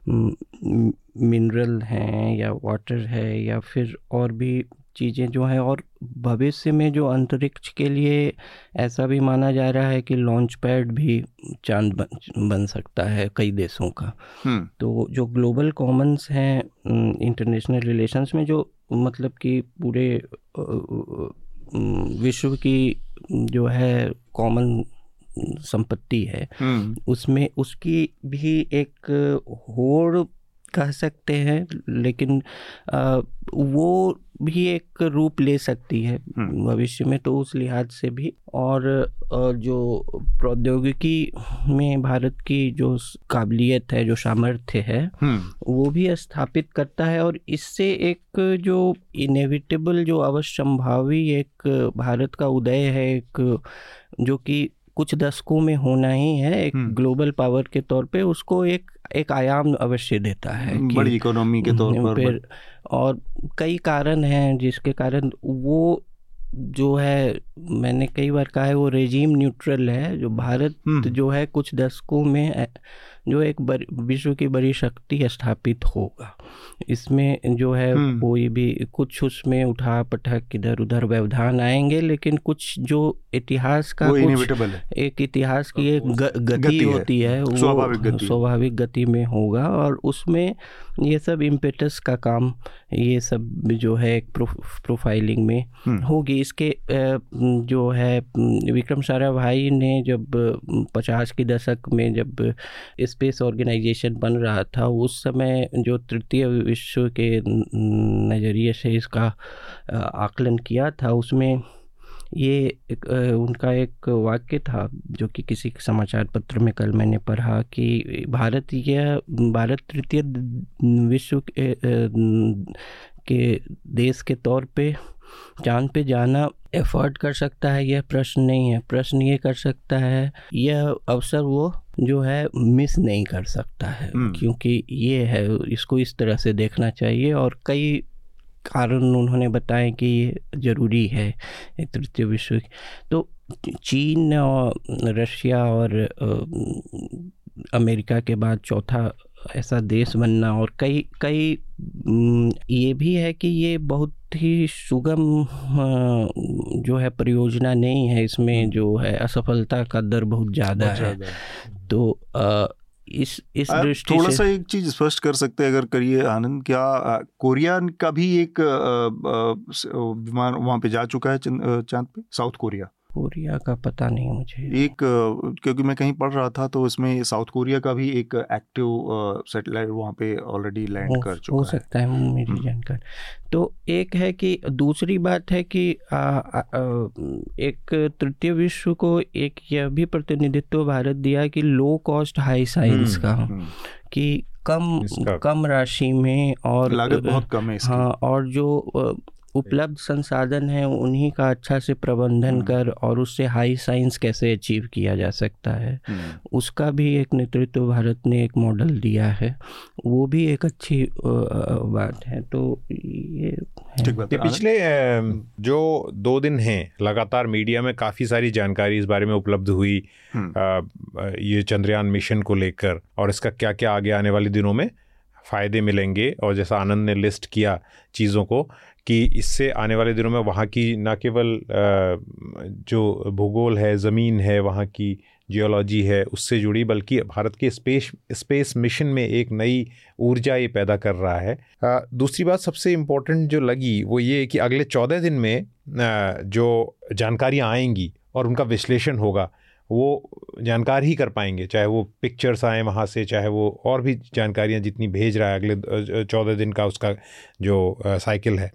मिनरल हैं या वाटर है या फिर और भी चीज़ें जो हैं और भविष्य में जो अंतरिक्ष के लिए ऐसा भी माना जा रहा है कि लॉन्च पैड भी चाँद बन, बन सकता है कई देशों का हम्म। तो जो ग्लोबल कॉमन्स हैं इंटरनेशनल रिलेशंस में जो मतलब कि पूरे विश्व की जो है कॉमन संपत्ति है हम्म। उसमें उसकी भी एक होड़ कह सकते हैं लेकिन आ, वो भी एक रूप ले सकती है हम्म। भविष्य में तो उस लिहाज से भी और जो प्रौद्योगिकी में भारत की जो काबिलियत है जो सामर्थ्य है हम्म। वो भी स्थापित करता है और इससे एक जो इनेविटेबल जो अवश्य संभावी एक भारत का उदय है एक जो कि कुछ दशकों में होना ही है एक ग्लोबल हम्म। पावर के तौर पे उसको एक एक आयाम अवश्य देता है बड़ी इकोनॉमी के तौर पर फिर और कई कारण हैं जिसके कारण वो जो है मैंने कई बार कहा है वो रेजीम न्यूट्रल है जो भारत हम्म। जो है कुछ दशकों में जो एक विश्व की बड़ी शक्ति स्थापित होगा। इसमें जो है हम्म। कोई भी कुछ उसमें उठा पटक इधर उधर व्यवधान आएँगे लेकिन कुछ जो इतिहास का कुछ एक इतिहास की एक गति, गति होती है, है वो स्वाभाविक गति। में होगा और उसमें ये सब इम्पेटस का काम ये सब जो है एक प्रो, प्रोफाइलिंग में हम्म। होगी इसके जो है विक्रम सारा भाई ने जब पचास के दशक में जब स्पेस ऑर्गेनाइजेशन बन रहा था उस समय जो तृतीय विश्व के नज़रिए से इसका आकलन किया था उसमें ये एक, उनका एक वाक्य था जो कि किसी समाचार पत्र में कल मैंने पढ़ा कि भारत यह भारत तृतीय विश्व के, के देश के तौर पे चाँद पे जाना एफर्ट कर सकता है यह प्रश्न नहीं है प्रश्न ये कर सकता है यह अवसर वो जो है मिस नहीं कर सकता है हम्म। क्योंकि ये है इसको इस तरह से देखना चाहिए और कई कारण उन्होंने बताए कि ये ज़रूरी है एक तृतीय विश्व तो चीन और रशिया और अमेरिका के बाद चौथा ऐसा देश बनना और कई कई ये भी है कि ये बहुत ही सुगम जो है परियोजना नहीं है। इसमें। जो है असफलता का दर बहुत ज़्यादा है। तो इस इस दृष्टि थोड़ा सा। एक चीज़ स्पष्ट कर सकते हैं अगर करिए आनंद। क्या कोरिया का भी एक विमान वहाँ पे जा चुका है चाँद पे? South Korea. कोरिया का पता नहीं मुझे एक क्योंकि मैं कहीं पढ़ रहा था तो इसमें साउथ कोरिया का भी एक एक्टिव सैटेलाइट वहाँ पे ऑलरेडी लैंड कर चुका हो सकता है मेरी हम्म। जानकारी तो एक है कि दूसरी बात है कि आ, आ, एक तृतीय विश्व को एक यह भी प्रतिनिधित्व भारत दिया कि लो कॉस्ट हाई साइंस का हम्म। कि कम कम राशि में और लागत बहुत कम है हाँ और जो उपलब्ध संसाधन है उन्हीं का अच्छा से प्रबंधन हम्म। कर और उससे हाई साइंस कैसे अचीव किया जा सकता है हम्म, उसका भी एक नेतृत्व भारत ने एक मॉडल दिया है वो भी एक अच्छी बात है तो ये है। बात पिछले जो दो दिन हैं लगातार मीडिया में काफ़ी सारी जानकारी इस बारे में उपलब्ध हुई हम्म, ये चंद्रयान मिशन को लेकर और इसका क्या क्या आगे आने वाले दिनों में फ़ायदे मिलेंगे और जैसा आनंद ने लिस्ट किया चीज़ों को कि इससे आने वाले दिनों में वहाँ की न केवल जो भूगोल है, ज़मीन है, वहाँ की जियोलॉजी है, उससे जुड़ी, बल्कि भारत के स्पेस स्पेस मिशन में एक नई ऊर्जा ये पैदा कर रहा है। दूसरी बात सबसे इम्पोर्टेंट जो लगी वो ये कि अगले चौदह दिन में जो जानकारियाँ आएँगी और उनका विश्लेषण होगा, वो जानकार ही कर पाएँगे। चाहे वो पिक्चर्स आए वहाँ से, चाहे वो और भी जानकारियाँ जितनी भेज रहा है अगले चौदह दिन का उसका जो साइकिल है।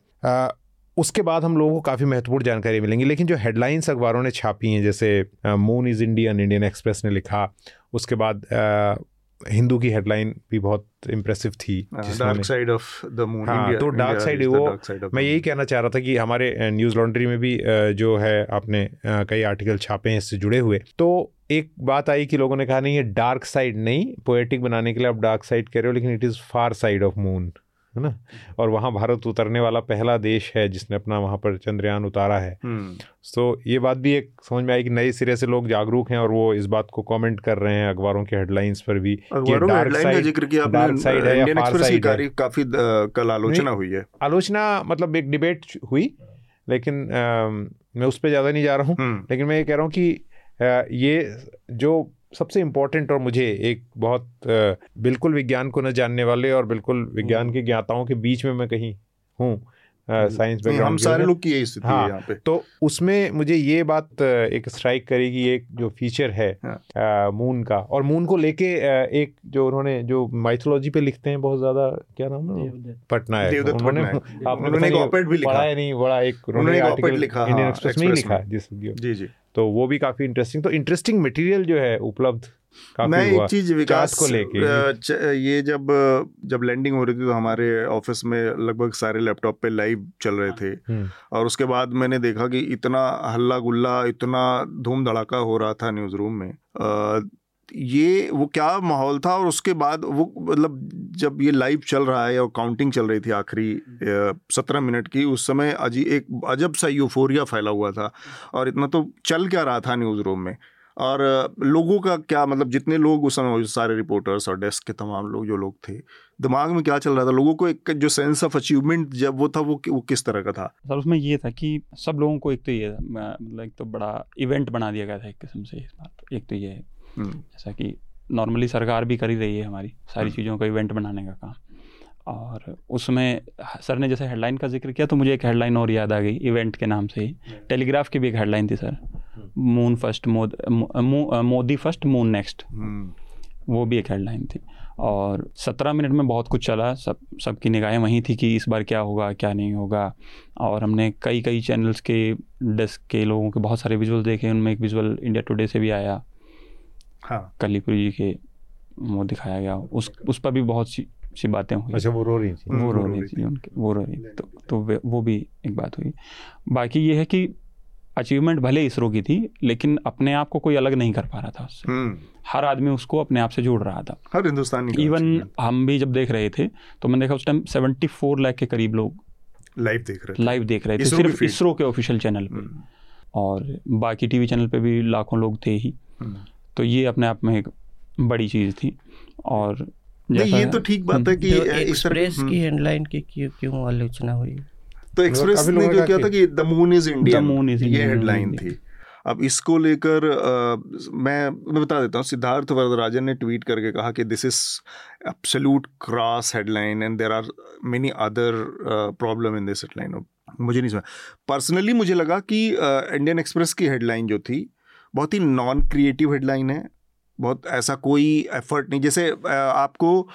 उसके बाद हम लोगों को काफ़ी महत्वपूर्ण जानकारी मिलेंगी। लेकिन जो हेडलाइंस अखबारों ने छापी हैं जैसे moon is Indian Indian Express ने लिखा उसके बाद अ, हिंदू की हेडलाइन भी बहुत इम्प्रेसिव थी dark side of the moon हाँ, तो dark side वो- मैं यही कहना चाह रहा था कि हमारे न्यूज़ लॉन्ड्री में भी जो है आपने कई आर्टिकल छापे हैं इससे जुड़े हुए। तो एक बात आई कि लोगों ने कहा नहीं ये डार्क साइड नहीं पोएटिक बनाने के लिए आप डार्क साइड कह रहे हो लेकिन it is far side of moon है ना? और वहाँ भारत उतरने वाला पहला देश है जिसने अपना वहाँ पर चंद्रयान उतारा है। तो ये बात भी एक समझ में आई कि नए सिरे से लोग जागरूक हैं और वो इस बात को कमेंट कर रहे हैं अखबारों के हेडलाइंस पर भी काफ़ी कल आलोचना हुई है। आलोचना मतलब एक डिबेट हुई लेकिन मैं उस पर ज़्यादा नहीं जा रहा हूँ। हम्म, लेकिन मैं ये कह रहा हूँ कि ये जो सबसे इम्पोर्टेंट और मुझे एक बहुत बिल्कुल विज्ञान को न जानने वाले और बिल्कुल विज्ञान के ज्ञाताओं के बीच में मैं कहीं हूँ साइंस नहीं, हम सारे लोग की यही स्थिति हाँ, है यहाँ पे। तो उसमें मुझे ये बात एक स्ट्राइक करेगी एक जो फीचर है हाँ। मून का और मून को लेके एक जो उन्होंने जो माइथोलॉजी पे लिखते हैं बहुत ज़्यादा क्या नाम है पटनायक। देवदत्त उन्होंने [LAUGHS] भी लिखा। है नहीं बड़ा एक उन्होंने लिखा, इंडियन हाँ, एक्सप्रेस में लिखा जिस जी जी। तो वो भी काफ़ी इंटरेस्टिंग तो इंटरेस्टिंग मटेरियल जो है उपलब्ध मैं एक चीज़ विकास को लेके। ये जब जब लैंडिंग हो रही थी तो हमारे ऑफ़िस में लगभग सारे लैपटॉप पे लाइव चल रहे थे। हम्म, और उसके बाद मैंने देखा कि इतना हल्ला गुल्ला इतना धूम धड़ाका हो रहा था न्यूज़ रूम में। अ, ये वो क्या माहौल था और उसके बाद वो मतलब जब ये लाइव चल रहा है और काउंटिंग चल रही थी आखिरी सत्रह मिनट की उस समय अजी एक अजब सा यूफोरिया फैला हुआ था। और इतना तो चल क्या रहा था न्यूज़ रूम में? और लोगों का क्या मतलब जितने लोग उस समय सारे रिपोर्टर्स और डेस्क के तमाम लोग जो लोग थे दिमाग में क्या चल रहा था? लोगों को एक जो सेंस ऑफ़ अचीवमेंट जब वो था वो वो किस तरह का था? सर उसमें ये था कि सब लोगों को एक तो ये मतलब एक तो बड़ा इवेंट बना दिया गया था एक किस्म से इस बात एक तो ये है हम्म, जैसा कि नॉर्मली सरकार भी कर ही रही है हमारी सारी हम्म। चीज़ों का इवेंट बनाने का काम। और उसमें सर ने जैसे हेडलाइन का ज़िक्र किया तो मुझे एक हेडलाइन और याद आ गई इवेंट के नाम से ही। टेलीग्राफ की भी एक हेडलाइन थी सर। मून फ़र्स्ट मोद मो- मोदी फ़र्स्ट मून नेक्स्ट वो भी एक हेडलाइन थी। और सत्रह मिनट में बहुत कुछ चला सब सबकी निगाहें वहीं थी कि इस बार क्या होगा क्या नहीं होगा। और हमने कई कई चैनल्स के डेस्क के लोगों के बहुत सारे विजुअल देखे उनमें एक विजुअल इंडिया टुडे से भी आया। हाँ। कलीपुरी जी के वो दिखाया गया। उस उस पर भी बहुत सी सी बातें हुई। अच्छा वो रो रही थी। वो रो रही थी उनके वो रो रही तो तो वो भी एक बात हुई। बाकी ये है कि अचीवमेंट भले इसरो की थी लेकिन अपने आप को कोई अलग नहीं कर पा रहा था उससे। हम्म, हर आदमी उसको अपने आप से जोड़ रहा था। हर हिंदुस्तानी इवन हम भी जब देख रहे थे तो मैंने देखा उस टाइम 74 लाख के करीब लोग लाइव देख रहे थे। लाइव देख रहे थे सिर्फ़ इसरो के ऑफिशियल चैनल पे। हम्म, और बाकी टीवी चैनल पे भी लाखों लोग थे ही। हम्म। तो ये अपने आप में एक बड़ी चीज़ थी। और नहीं ये तो ठीक बात है कि तरह- एक्सप्रेस हम्म, की हेडलाइन की क्यों क्यों आलोचना हुई? तो एक्सप्रेस ने जो का किया था कि the moon is Indian moon is ये हेडलाइन थी। अब इसको लेकर मैं मैं बता देता हूँ सिद्धार्थ वरदराजन ने ट्वीट करके कहा कि this is absolute cross headline and there are many other problem in this headline मुझे नहीं समझ पर्सनली मुझे लगा कि इंडियन एक्सप्रेस की हेडलाइन जो थी बहुत ही नॉन क्रिएटिव हेडलाइन है। बहुत ऐसा कोई एफर्ट नहीं। जैसे आपको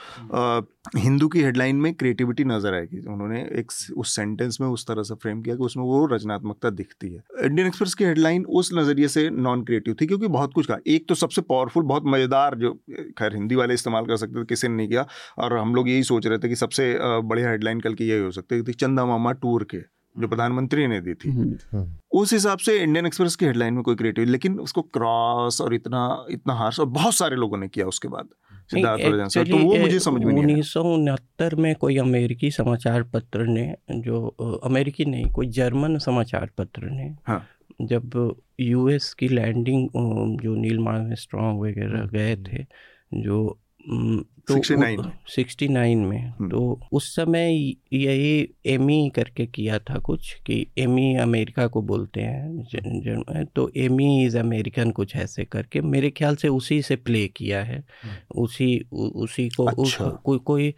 हिंदू की हेडलाइन में क्रिएटिविटी नज़र आएगी। उन्होंने एक उस सेंटेंस में उस तरह से फ्रेम किया कि उसमें वो रचनात्मकता दिखती है। इंडियन एक्सप्रेस की हेडलाइन उस नज़रिए से नॉन क्रिएटिव थी क्योंकि बहुत कुछ कहा। एक तो सबसे पावरफुल बहुत मज़ेदार जो, खैर, हिंदी वाले इस्तेमाल कर सकते थे, किसी ने नहीं किया। और हम लोग यही सोच रहे थे कि सबसे बढ़िया हेडलाइन कल की यही हो सकती थी चंदा मामा टूर के। जो प्रधानमंत्री ने दी थी। हम्म। उस हिसाब से इंडियन एक्सप्रेस की हेडलाइन में कोई क्रिएटिव लेकिन उसको क्रॉस और इतना इतना हार्श और बहुत सारे लोगों ने किया उसके बाद सिद्धार्थ तो वो मुझे समझ में उन्नीस सौ उनहत्तर में कोई अमेरिकी समाचार पत्र ने जो अमेरिकी नहीं कोई जर्मन समाचार पत्र ने हाँ। जब यूएस की लैंडिंग जो नील स्ट्रॉन्ग वगैरह गए थे जो तो 69 में। सिक्सटी नाइन में हम्म। तो उस समय यही एमी करके किया था कुछ कि एमी अमेरिका को बोलते हैं ज- जर्मन तो एमी इज़ अमेरिकन कुछ ऐसे करके मेरे ख्याल से उसी से प्ले किया है उसी उ, उसी को अच्छा। उस, अच्छा। कोई कोई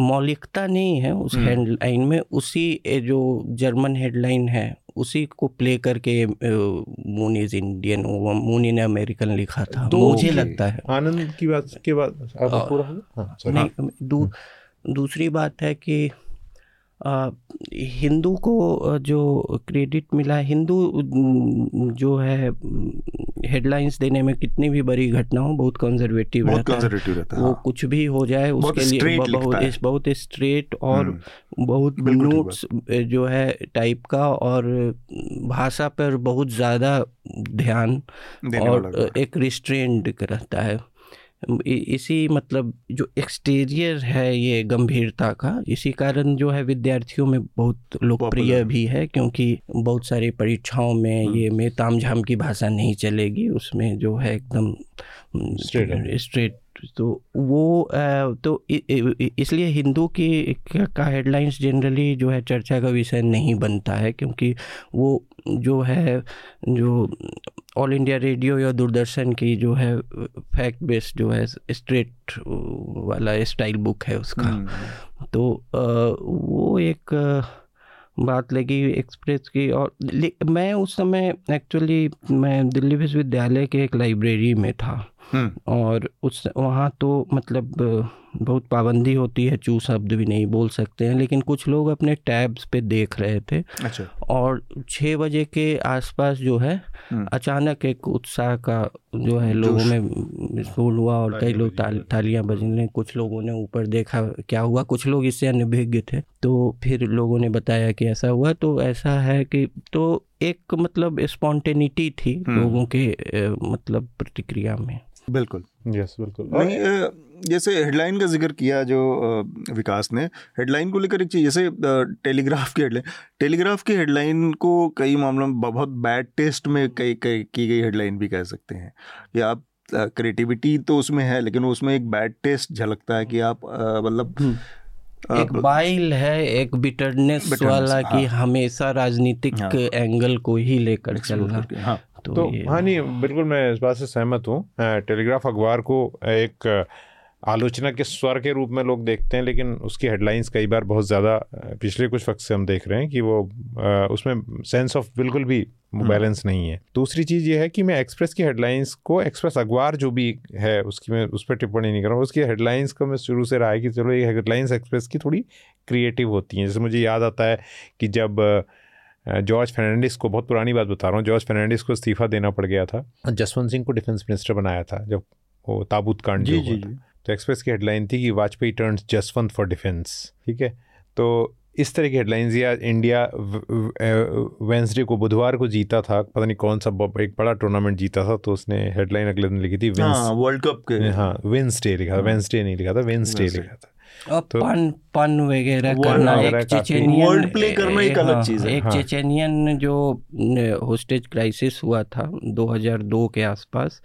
मौलिकता नहीं है उस हम्म। हेडलाइन में उसी जो जर्मन हेडलाइन है उसी को प्ले करके moon is Indian moon in American लिखा था तो- मुझे लगता है आनंद की बात के बाद हो गया? हाँ। नहीं दू, दूसरी बात है कि आ, हिंदू को जो क्रेडिट मिला हिंदू जो है हेडलाइंस देने में कितनी भी बड़ी घटना हो बहुत कंजर्वेटिव बहुत रहता है कंजर्वेटिव रहता है वो हाँ। कुछ भी हो जाए उसके लिए बहुत इस- बहुत स्ट्रेट और हम्म, बहुत नोट्स जो है टाइप का और भाषा पर बहुत ज़्यादा ध्यान और एक रिस्ट्रेंड रहता है इसी मतलब जो एक्सटीरियर है ये गंभीरता का इसी कारण जो है विद्यार्थियों में बहुत लोकप्रिय भी है क्योंकि बहुत सारी परीक्षाओं में हम्म। ये में तामझाम की भाषा नहीं चलेगी उसमें जो है एकदम स्ट्रेट तो वो तो इसलिए हिंदू की का हेडलाइंस जनरली जो है चर्चा का विषय नहीं बनता है क्योंकि वो जो है जो ऑल इंडिया रेडियो या दूरदर्शन की जो है फैक्ट बेस्ड जो है स्ट्रेट वाला स्टाइल बुक है उसका। हम्म, तो वो एक बात लगी एक्सप्रेस की और मैं उस समय एक्चुअली मैं दिल्ली विश्वविद्यालय के एक लाइब्रेरी में था। हम्म, और उस वहाँ तो मतलब बहुत पाबंदी होती है चू शब्द भी नहीं बोल सकते हैं लेकिन कुछ लोग अपने टैब्स पे देख रहे थे। अच्छा। और छः बजे के आसपास जो है हम्म। अचानक एक उत्साह का जो है लोगों में स्कूल हुआ और कई लोग ताल, तालियाँ बजने कुछ लोगों ने ऊपर देखा क्या हुआ कुछ लोग इससे अनभिज्ञ थे। तो फिर लोगों ने बताया कि ऐसा हुआ तो ऐसा है कि तो एक मतलब स्पॉन्टेनिटी थी हम्म। लोगों के मतलब प्रतिक्रिया में। बिल्कुल। यस बिल्कुल। नहीं जैसे हेडलाइन का ज़िक्र किया जो विकास ने हेडलाइन को लेकर एक चीज़ जैसे टेलीग्राफ की हेडलाइन टेलीग्राफ की हेडलाइन को कई मामलों में बहुत बैड टेस्ट में कई कई की गई हेडलाइन भी कह सकते हैं। कि आप क्रिएटिविटी तो उसमें है लेकिन उसमें एक बैड टेस्ट झलकता है कि आप मतलब एक बाइल है एक बिटरनेस वाला कि हाँ। हमेशा राजनीतिक हाँ। एंगल को ही लेकर चल explore रहा करके, हाँ। तो, तो हाँ नहीं बिल्कुल मैं इस बात से सहमत हूँ। टेलीग्राफ अखबार को एक आलोचना के स्वर के रूप में लोग देखते हैं लेकिन उसकी हेडलाइंस कई बार बहुत ज़्यादा पिछले कुछ वक्त से हम देख रहे हैं कि वो उसमें सेंस ऑफ़ बिल्कुल भी बैलेंस नहीं है। दूसरी चीज़ ये है कि मैं एक्सप्रेस की हेडलाइंस को एक्सप्रेस अखबार जो भी है उसकी मैं उस पर टिप्पणी नहीं कर रहा हूँ। उसकी हेडलाइंस को मैं शुरू से रहा है कि चलो ये हेडलाइंस एक्सप्रेस की थोड़ी क्रिएटिव होती हैं। जैसे मुझे याद आता है कि जब अ, जॉर्ज फर्नांडिस को बहुत पुरानी बात बता रहा हूँ जॉर्ज फर्नांडिस को इस्तीफा देना पड़ गया था। जसवंत सिंह को डिफेंस मिनिस्टर बनाया था जब वो ताबूत कांड जी जी तो एक्सप्रेस की हेडलाइन थी कि Vajpayee turns Jaswant for defence ठीक है? तो इस तरह की हेडलाइंस या इंडिया वेंसडे को बुधवार को जीता था पता नहीं कौन सा एक बड़ा टूर्नामेंट जीता था तो उसने हेडलाइन अगले दिन लिखी थी हाँ वर्ल्ड कप के। हाँ वेंसडे लिखा था वेंसडे नहीं लिखा था वेंसडे। लिखा था। पन पन वगैरह करना एक चेचेनियन play करना एक अलग हाँ, चीज़ है। एक हाँ। चेचेनियन जो होस्टेज क्राइसिस हुआ था 2002 के आसपास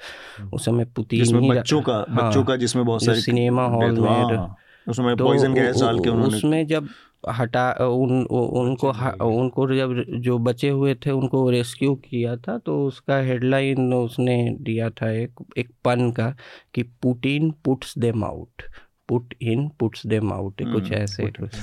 उस समय पुतिन बच्चों का हाँ, बच्चों का जिसमें बहुत सारे सिनेमा हॉल में हाँ, उसमें तो पॉइजन गैस डाल के उन्होंने उसमें जब हटा उन उनको उनको जब जो बचे हुए थे उनको रेस्क्यू किया था तो उसका हेडलाइन उसने दिया था एक एक पन का कि Putin puts them out put in puts them out कुछ हम्म, ऐसे। कुछ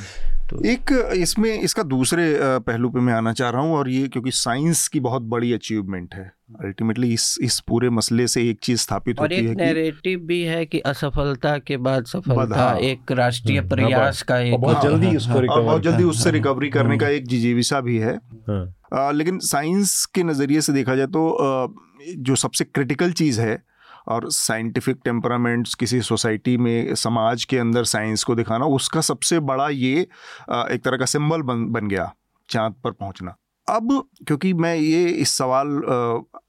तो एक इसमें इसका दूसरे पहलू पे मैं आना चाह रहा हूँ और ये क्योंकि साइंस की बहुत बड़ी अचीवमेंट है। अल्टीमेटली इस इस पूरे मसले से एक चीज़ स्थापित होती है नैरेटिव भी है कि असफलता के बाद सफलता एक राष्ट्रीय हम्म, प्रयास का एक बहुत जल्दी उसको और बहुत जल्दी उससे रिकवरी करने का एक जिजीविसा भी है। हाँ। लेकिन साइंस के नज़रिए से देखा जाए तो जो सबसे क्रिटिकल चीज़ है और साइंटिफिक टेम्परामेंट्स किसी सोसाइटी में, समाज के अंदर साइंस को दिखाना, उसका सबसे बड़ा ये एक तरह का सिंबल बन बन गया, चाँद पर पहुँचना। अब, क्योंकि मैं ये इस सवाल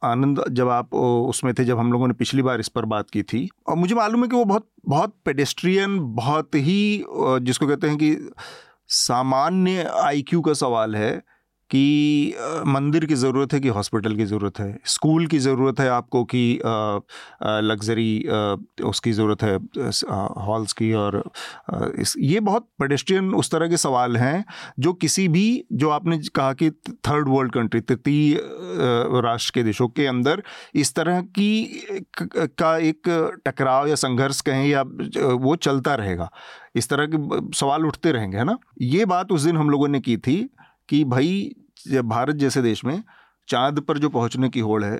आनंद, जब आप उसमें थे, जब हम लोगों ने पिछली बार इस पर बात की थी, और मुझे मालूम है कि वो बहुत बहुत पेडेस्ट्रियन बहुत ही जिसको कहते हैं कि सामान्य आईक्यू का सवाल है कि मंदिर की ज़रूरत है कि हॉस्पिटल की ज़रूरत है? स्कूल की ज़रूरत है आपको कि लग्जरी उसकी ज़रूरत है हॉल्स की और इस, ये बहुत पेडेस्ट्रियन उस तरह के सवाल हैं जो किसी भी, जो आपने कहा कि थर्ड वर्ल्ड कंट्री तृतीय राष्ट्र के देशों के अंदर इस तरह की का एक टकराव या संघर्ष कहें या वो चलता रहेगा। इस तरह के सवाल उठते रहेंगे, है ना? ये बात उस दिन हम लोगों ने की थी कि भाई भारत जैसे देश में चाँद पर जो पहुँचने की होड़ है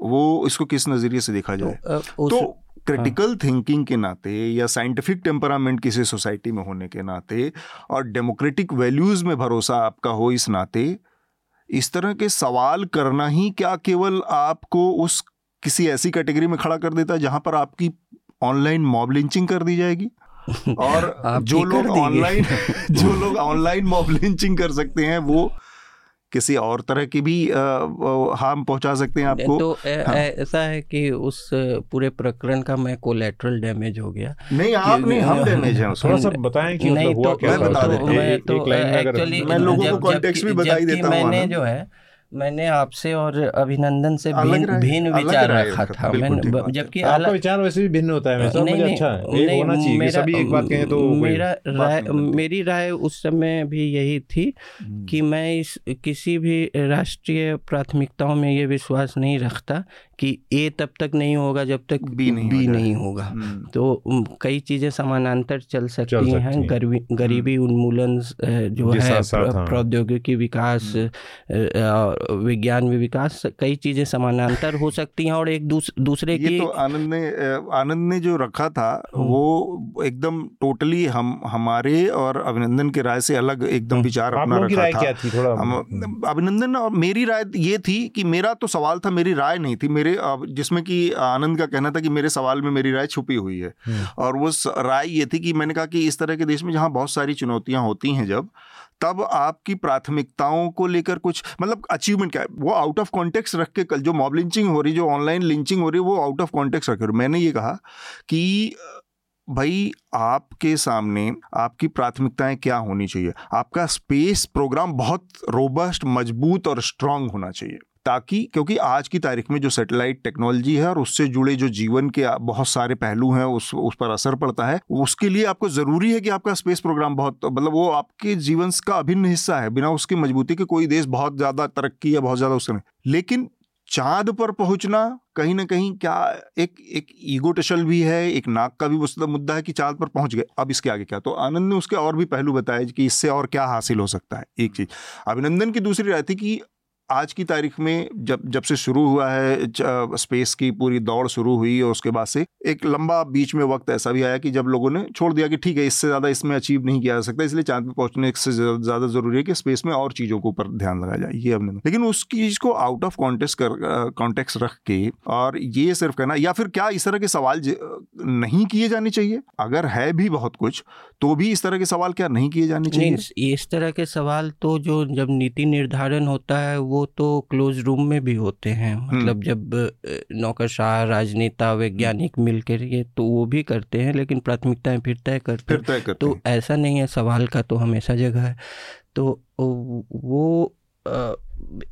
वो इसको किस नज़रिए से देखा जाए तो, तो क्रिटिकल हाँ। थिंकिंग के नाते या साइंटिफिक टेम्परामेंट किसी सोसाइटी में होने के नाते और डेमोक्रेटिक वैल्यूज़ में भरोसा आपका हो इस नाते इस तरह के सवाल करना ही क्या केवल आपको उस किसी ऐसी कैटेगरी में खड़ा कर देता है जहाँ पर आपकी ऑनलाइन मॉब लिंचिंग कर दी जाएगी और [LAUGHS] [LAUGHS] जो लोग ऑनलाइन जो लोग ऑनलाइन मॉब लिंचिंग कर सकते हैं वो किसी और तरह की भी हार्म पहुँचा सकते हैं आपको। तो ऐसा हाँ। ऐसा है कि उस पूरे प्रकरण का मैं कोलेट्रल डैमेज हो गया। नहीं आप नहीं हम डैमेज हैं [LAUGHS] थोड़ा सा बताएँ कि नहीं मतलब तो, मैं बता देता हूँ। मैं तो एक्चुअली मैं लोगों को कॉन्टेक्स्ट भी बता ही देता हूँ मैंने जो है मैंने आपसे और अभिनंदन से भिन्न भिन्न विचार रखा था मैंने। जबकि आपका विचार वैसे भी भिन्न होता है वैसे नहीं, नहीं, अच्छा है। एक होना चाहिए मेरा, सभी एक बात कहें तो मेरा राय मेरी राय उस समय भी यही थी हम्म। कि मैं इस किसी भी राष्ट्रीय प्राथमिकताओं में ये विश्वास नहीं रखता कि ए तब तक नहीं होगा जब तक बी नहीं, बी नहीं होगा हम्म। तो कई चीज़ें समानांतर चल सकती सकती हैं हम्म। गरीबी उन्मूलन जो है हाँ। प्रौद्योगिकी विकास विज्ञान में विकास कई चीज़ें समानांतर हो सकती हैं और एक दूस, दूसरे की तो आनंद ने आनंद ने जो रखा था हम्म। वो एकदम टोटली हम हमारे और अभिनंदन के राय से अलग एकदम विचार अपना रखा था अभिनंदन और मेरी राय ये थी कि मेरा तो सवाल था मेरी राय नहीं थी मेरी मेरे जिसमें कि आनंद का कहना था कि मेरे सवाल में मेरी राय छुपी हुई है। हम्म। और वो राय ये थी कि मैंने कहा कि इस तरह के देश में जहाँ बहुत सारी चुनौतियाँ होती हैं जब तब आपकी प्राथमिकताओं को लेकर कुछ मतलब अचीवमेंट क्या है? वो आउट ऑफ़ कॉन्टेक्स रख के कल जो मॉब लिंचिंग हो रही जो ऑनलाइन लिंचिंग हो रही वो आउट ऑफ़ कॉन्टेक्स रख मैंने ये कहा कि भाई आपके सामने आपकी प्राथमिकताएँ क्या होनी चाहिए? आपका स्पेस प्रोग्राम बहुत रोबस्ट मज़बूत और स्ट्रांग होना चाहिए। ताकि, क्योंकि आज की तारीख में जो सेटेलाइट टेक्नोलॉजी है और उससे जुड़े जो जीवन के बहुत सारे पहलू हैं, उस उस पर असर पड़ता है, उसके लिए आपको ज़रूरी है कि आपका स्पेस प्रोग्राम बहुत मतलब वो आपके जीवन का अभिन्न हिस्सा है, बिना उसकी मजबूती के कोई देश बहुत ज़्यादा तरक्की या बहुत ज़्यादा उसका लेकिन चाँद पर पहुँचना, कहीं ना कहीं क्या एक एक ईगो टशल भी है, एक नाक का भी मुद्दा है कि चाँद पर पहुँच गए। अब इसके आगे क्या? तो आनंद ने उसके और भी पहलू बताए कि इससे और क्या हासिल हो सकता है, एक चीज़। अभिनंदन की दूसरी राय थी कि आज की तारीख में जब जब से शुरू हुआ है स्पेस की पूरी दौड़ शुरू हुई और उसके बाद से एक लंबा बीच में वक्त ऐसा भी आया कि जब लोगों ने छोड़ दिया कि ठीक है, इससे ज़्यादा इसमें अचीव नहीं किया जा सकता, इसलिए चाँद पे पहुँचने से ज़्यादा ज़रूरी है कि स्पेस में और चीज़ों के ऊपर ध्यान लगाया जाए, ये हमने लेकिन उस चीज़ को आउट ऑफ़ कॉन्टेक्स कर कॉन्टेक्स रख के और ये सिर्फ़ कहना, या फिर क्या इस तरह के सवाल नहीं किए जाने चाहिए? अगर है भी बहुत कुछ तो भी इस तरह के सवाल क्या नहीं किए जाने चाहिए? इस तरह के सवाल तो जो जब नीति निर्धारण होता है वो तो क्लोज रूम में भी होते हैं। हम्म। मतलब जब नौकरशाह राजनेता वैज्ञानिक मिलकर ये तो वो भी करते हैं लेकिन प्राथमिकताएँ फिर तय करते हैं। तो ऐसा नहीं है सवाल का तो हमेशा जगह है। तो वो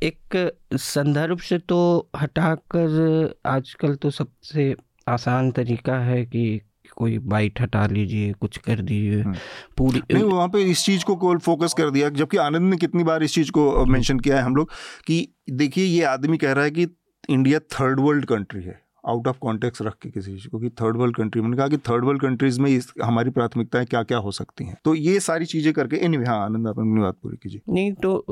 एक संदर्भ से तो हटाकर आजकल तो सबसे आसान तरीका है कि कोई बाइट हटा लीजिए कुछ कर दीजिए हम्म। पूरी नहीं वहाँ पे इस चीज़ को कोल फोकस कर दिया जबकि आनंद ने कितनी बार इस चीज़ को मेंशन किया है हम लोग कि देखिए ये आदमी कह रहा है कि इंडिया थर्ड वर्ल्ड कंट्री है आउट ऑफ़ कॉन्टेक्स रख के किसी चीज़ को कि थर्ड वर्ल्ड कंट्री मैंने कहा कि थर्ड वर्ल्ड कंट्रीज़ में इस हमारी प्राथमिकताएँ क्या क्या हो सकती हैं? तो ये सारी चीज़ें करके इन हाँ आनंद आप अपनी बात पूरी कीजिए। नहीं तो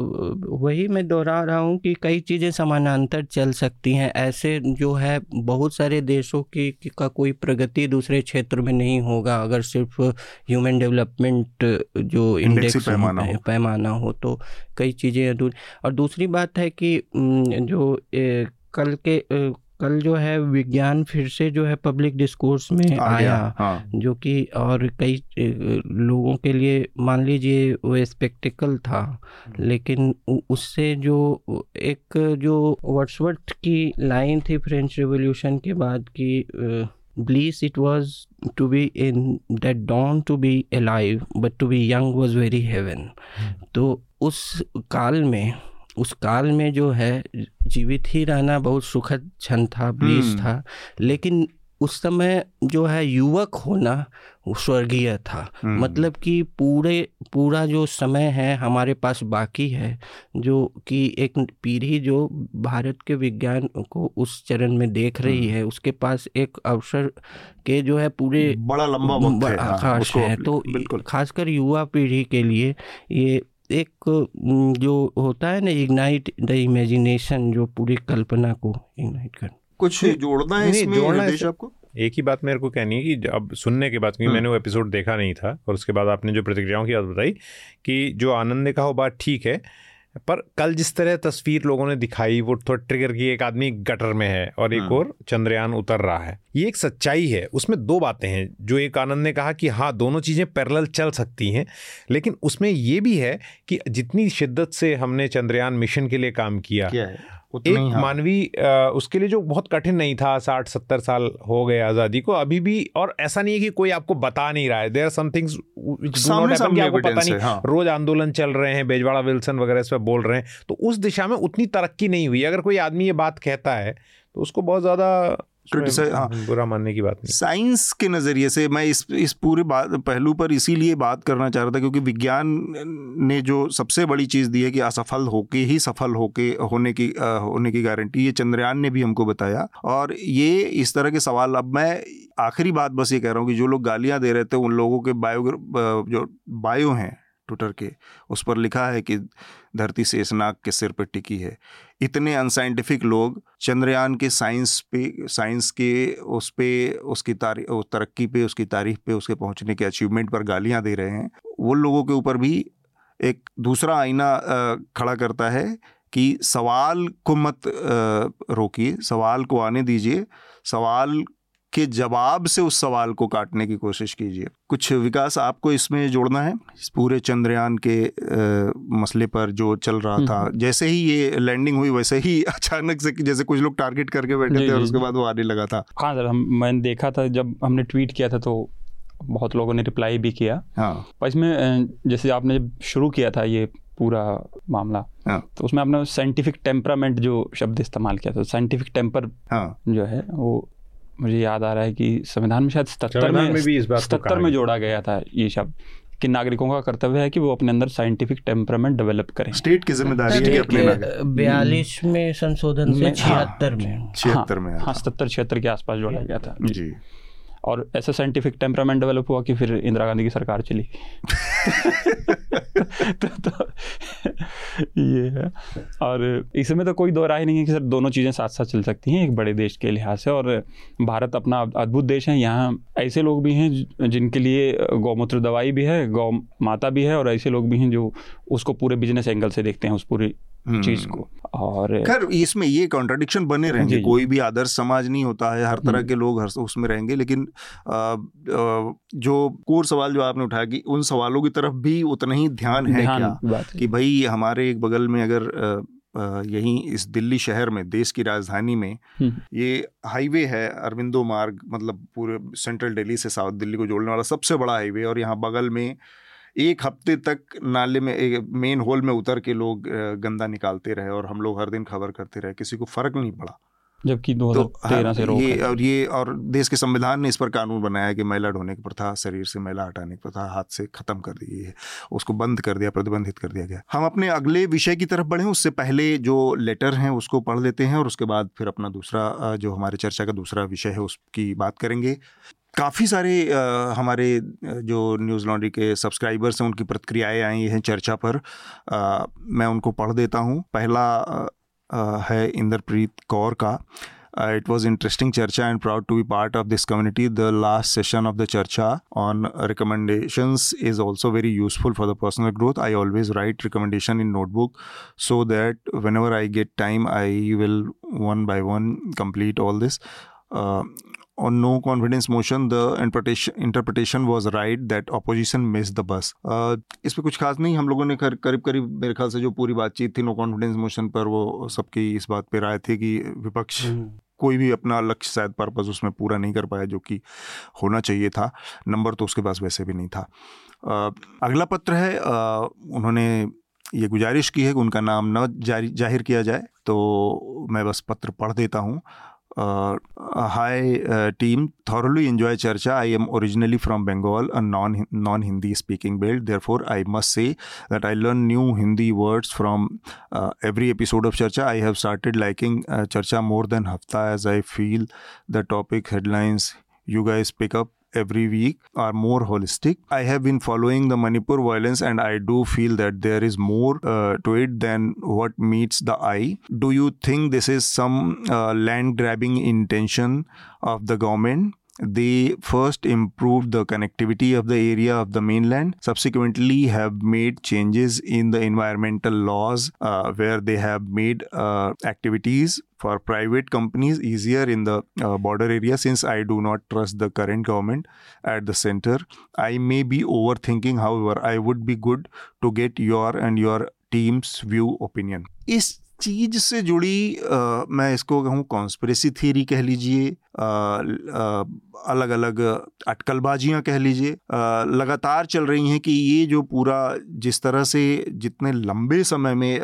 वही मैं दोहरा रहा हूँ कि कई चीज़ें समानांतर चल सकती हैं। ऐसे जो है बहुत सारे देशों की का कोई प्रगति दूसरे क्षेत्र में नहीं होगा। अगर सिर्फ़ ह्यूमन डेवलपमेंट जो इंडेक्स पैमाना हो, पैमाना हो तो कई चीज़ें अधूरी। और दूसरी बात है कि जो कल के कल जो है विज्ञान फिर से जो है पब्लिक डिस्कोर्स में आ आया हाँ। जो कि और कई लोगों के लिए मान लीजिए वो स्पेक्टिकल था लेकिन उससे जो एक जो वर्ड्सवर्थ की लाइन थी फ्रेंच रिवॉल्यूशन के बाद की bliss it was to be in that dawn to be alive but to be young was very heaven तो उस काल में उस काल में जो है जीवित ही रहना बहुत सुखद क्षण था ब्लीस हम्म। था लेकिन उस समय जो है युवक होना स्वर्गीय था हम्म। मतलब कि पूरे पूरा जो समय है हमारे पास बाकी है जो कि एक पीढ़ी जो भारत के विज्ञान को उस चरण में देख रही हम्म। है उसके पास एक अवसर के जो है पूरे बड़ा लंबा वक्त है हाँ, है तो बिल्कुल खासकर युवा पीढ़ी के लिए ये एक जो होता है ना इग्नाइट द इमेजिनेशन जो पूरी कल्पना को इग्नाइट कर। कुछ जोड़ना है इसमें जोड़ना है आपको? एक ही बात मेरे को कहनी है कि अब सुनने के बाद क्योंकि हम्म। मैंने वो एपिसोड देखा नहीं था और उसके बाद आपने जो प्रतिक्रियाओं की बात बताई कि जो आनंद ने कहा वो बात ठीक है पर कल जिस तरह तस्वीर लोगों ने दिखाई वो थोड़ा ट्रिगर की एक आदमी गटर में है और एक हम्म। और चंद्रयान उतर रहा है। ये एक सच्चाई है। उसमें दो बातें हैं। जो एक आनंद ने कहा कि हाँ दोनों चीज़ें पैरेलल चल सकती हैं लेकिन उसमें ये भी है कि जितनी शिद्दत से हमने चंद्रयान मिशन के लिए काम किया है। एक ही। मानवीय उसके लिए जो बहुत कठिन नहीं था साठ सत्तर साल हो गए आज़ादी को अभी भी और ऐसा नहीं है कि कोई आपको बता नहीं रहा है देर आर सम थिंग्स सामने सामने आपको पता नहीं हाँ। रोज आंदोलन चल रहे हैं बेजवाड़ा विल्सन वगैरह इस पर बोल रहे हैं तो उस दिशा में उतनी तरक्की नहीं हुई अगर कोई आदमी ये बात कहता है तो उसको बहुत ज़्यादा हाँ। बुरा मानने की बात नहीं साइंस के नज़रिए से मैं इस इस पूरे बात पहलू पर इसीलिए बात करना चाह रहा था क्योंकि विज्ञान ने जो सबसे बड़ी चीज़ दी है कि असफल होके ही सफल होके होने की अ, होने की गारंटी ये चंद्रयान ने भी हमको बताया और ये इस तरह के सवाल अब मैं आखिरी बात बस ये कह रहा हूँ कि जो लोग गालियाँ दे रहे थे उन लोगों के बायो जो बायो हैं ट्विटर के, उस पर लिखा है कि धरती शेषनाग के सिर पर टिकी है। इतने अनसाइंटिफिक लोग चंद्रयान के साइंस पे साइंस के उस पे, उसकी उस तरक्की पे, उसकी तारीफ़ पे, उसके पहुँचने के अचीवमेंट पर गालियाँ दे रहे हैं। वो लोगों के ऊपर भी एक दूसरा आईना खड़ा करता है कि सवाल को मत रोकिए, सवाल को आने दीजिए, सवाल के जवाब से उस सवाल को काटने की कोशिश कीजिए। कुछ विकास आपको इसमें जोड़ना है? इस पूरे चंद्रयान के अ, मसले पर जो चल रहा था जैसे ही ये लैंडिंग हुई वैसे ही [LAUGHS] अचानक से जैसे कुछ लोग टारगेट करके बैठे थे और उसके बाद वो आने लगा था। हाँ सर हम मैंने देखा था जब हमने ट्वीट किया था तो बहुत लोगों ने रिप्लाई भी किया। हाँ। पर इसमें जैसे आपने जब शुरू किया था ये पूरा मामला हाँ। तो उसमें आपने साइंटिफिक टेम्परामेंट जो शब्द इस्तेमाल किया था साइंटिफिक टेम्पर हाँ। जो है वो मुझे याद आ रहा है कि संविधान में शायद सतर में में भी इस बात सतर में जोड़ा गया था ये शब्द कि नागरिकों का कर्तव्य है कि वो अपने अंदर साइंटिफिक टेम्परामेंट डेवलप करें। स्टेट की ज़िम्मेदारी है अपने बयालीस में संशोधन में- छिहत्तर में। छिहत्तर में हाँ सतर सत्तर छिहत्तर के आसपास जोड़ा गया था। जी। और ऐसा साइंटिफिक टेम्परामेंट डेवलप हुआ कि फिर इंदिरा गांधी की सरकार चली। [LAUGHS] तो, तो ये है। और इसमें तो कोई दो राय नहीं है कि सर दोनों चीज़ें साथ साथ चल सकती हैं एक बड़े देश के लिहाज से और भारत अपना अद्भुत देश है। यहाँ ऐसे लोग भी हैं जिनके लिए गौमूत्र दवाई भी है गौ माता भी है और ऐसे लोग भी हैं जो उसको पूरे बिज़नेस एंगल से देखते हैं उस पूरी चीज़ को। और खैर इसमें ये कॉन्ट्रडिक्शन बने रहेंगे। कोई भी आदर्श समाज नहीं होता है हर तरह हम्म। के लोग हर उसमें रहेंगे लेकिन आ, आ, जो कोर सवाल जो आपने उठाया कि उन सवालों की तरफ़ भी उतना ही ध्यान है ध्यान क्या? की बात है। कि भाई हमारे एक बगल में अगर यहीं इस दिल्ली शहर में देश की राजधानी में हम्म, ये हाईवे है अरविंदो मार्ग मतलब पूरे सेंट्रल दिल्ली से साउथ दिल्ली को जोड़ने वाला सबसे बड़ा हाईवे और यहाँ बगल में एक हफ़्ते तक नाले में मेन होल में उतर के लोग गंदा निकालते रहे और हम लोग हर दिन खबर करते रहे किसी को फ़र्क नहीं पड़ा। जबकि दो तो हाँ, से रोक ये। और ये और देश के संविधान ने इस पर कानून बनाया है कि मैला ढोने की प्रथा शरीर से मैला हटाने की प्रथा हाथ से खत्म कर दी है। उसको बंद कर दिया प्रतिबंधित कर दिया गया। हम अपने अगले विषय की तरफ़ बढ़े उससे पहले जो लेटर हैं उसको पढ़ लेते हैं और उसके बाद फिर अपना दूसरा जो हमारे चर्चा का दूसरा विषय है उसकी बात करेंगे। काफ़ी सारे आ, हमारे जो न्यूज़ लॉन्ड्री के सब्सक्राइबर्स हैं उनकी प्रतिक्रियाएँ आई हैं चर्चा पर। आ, मैं उनको पढ़ देता हूँ। पहला आ, है इंद्रप्रीत कौर का। It was interesting charcha and proud to be part of this community the last session of the charcha on recommendations is also very useful for the personal growth I always write recommendation in notebook so that when I get time I will one by one complete all this on no confidence motion the interpretation interpretation was right that opposition missed the bus. Uh, इस पे कुछ खास नहीं हम लोगों ने करीब करीब मेरे ख्याल से जो पूरी बातचीत थी नो कॉन्फिडेंस मोशन पर वो सबकी इस बात पे राय थी कि विपक्ष कोई भी अपना लक्ष्य शायद पर्पज उसमें पूरा नहीं कर पाया जो कि होना चाहिए था। नंबर तो उसके पास वैसे भी नहीं था। आ, अगला पत्र है आ, उन्होंने ये गुजारिश की है कि उनका नाम न ज़ाहिर किया जाए तो मैं बस पत्र पढ़ देता हूँ। Uh, hi uh, team. Thoroughly enjoy charcha. I am originally from bengal a non non hindi speaking belt therefore i must say that i learn new hindi words from uh, every episode of charcha. I have started liking uh, charcha more than hafta as i feel the topic headlines. You guys pick up every week are more holistic. I have been following the Manipur violence and I do feel that there is more uh, to it than what meets the eye. Do you think this is some uh, land grabbing intention of the government? they first improved the connectivity of the area of the mainland subsequently have made changes in the environmental laws uh, where they have made uh, activities for private companies easier in the uh, border area since i do not trust the current government at the center i may be overthinking however i would be good to get your and your team's view opinion is चीज़ से जुड़ी आ, मैं इसको कहूँ conspiracy theory कह लीजिए अलग अलग अटकलबाजियाँ कह लीजिए। लगातार चल रही हैं कि ये जो पूरा जिस तरह से जितने लंबे समय में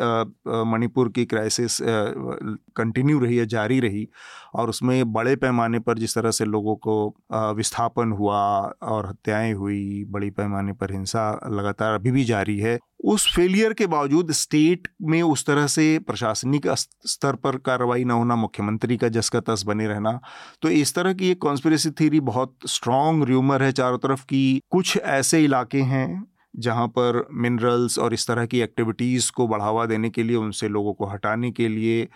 मणिपुर की क्राइसिस कंटिन्यू रही है, जारी रही, और उसमें बड़े पैमाने पर जिस तरह से लोगों को विस्थापन हुआ और हत्याएँ हुई, बड़ी पैमाने पर हिंसा लगातार अभी भी जारी है, उस फेलियर के बावजूद स्टेट में उस तरह से प्रशासनिक स्तर पर कार्रवाई न होना, मुख्यमंत्री का जस का तस बने रहना तो इस तरह की एक कॉन्स्परेसी थीरी बहुत स्ट्रॉन्ग र्यूमर है चारों तरफ़ की। कुछ ऐसे इलाके हैं जहाँ पर मिनरल्स और इस तरह की एक्टिविटीज़ को बढ़ावा देने के लिए, उनसे लोगों को हटाने के लिए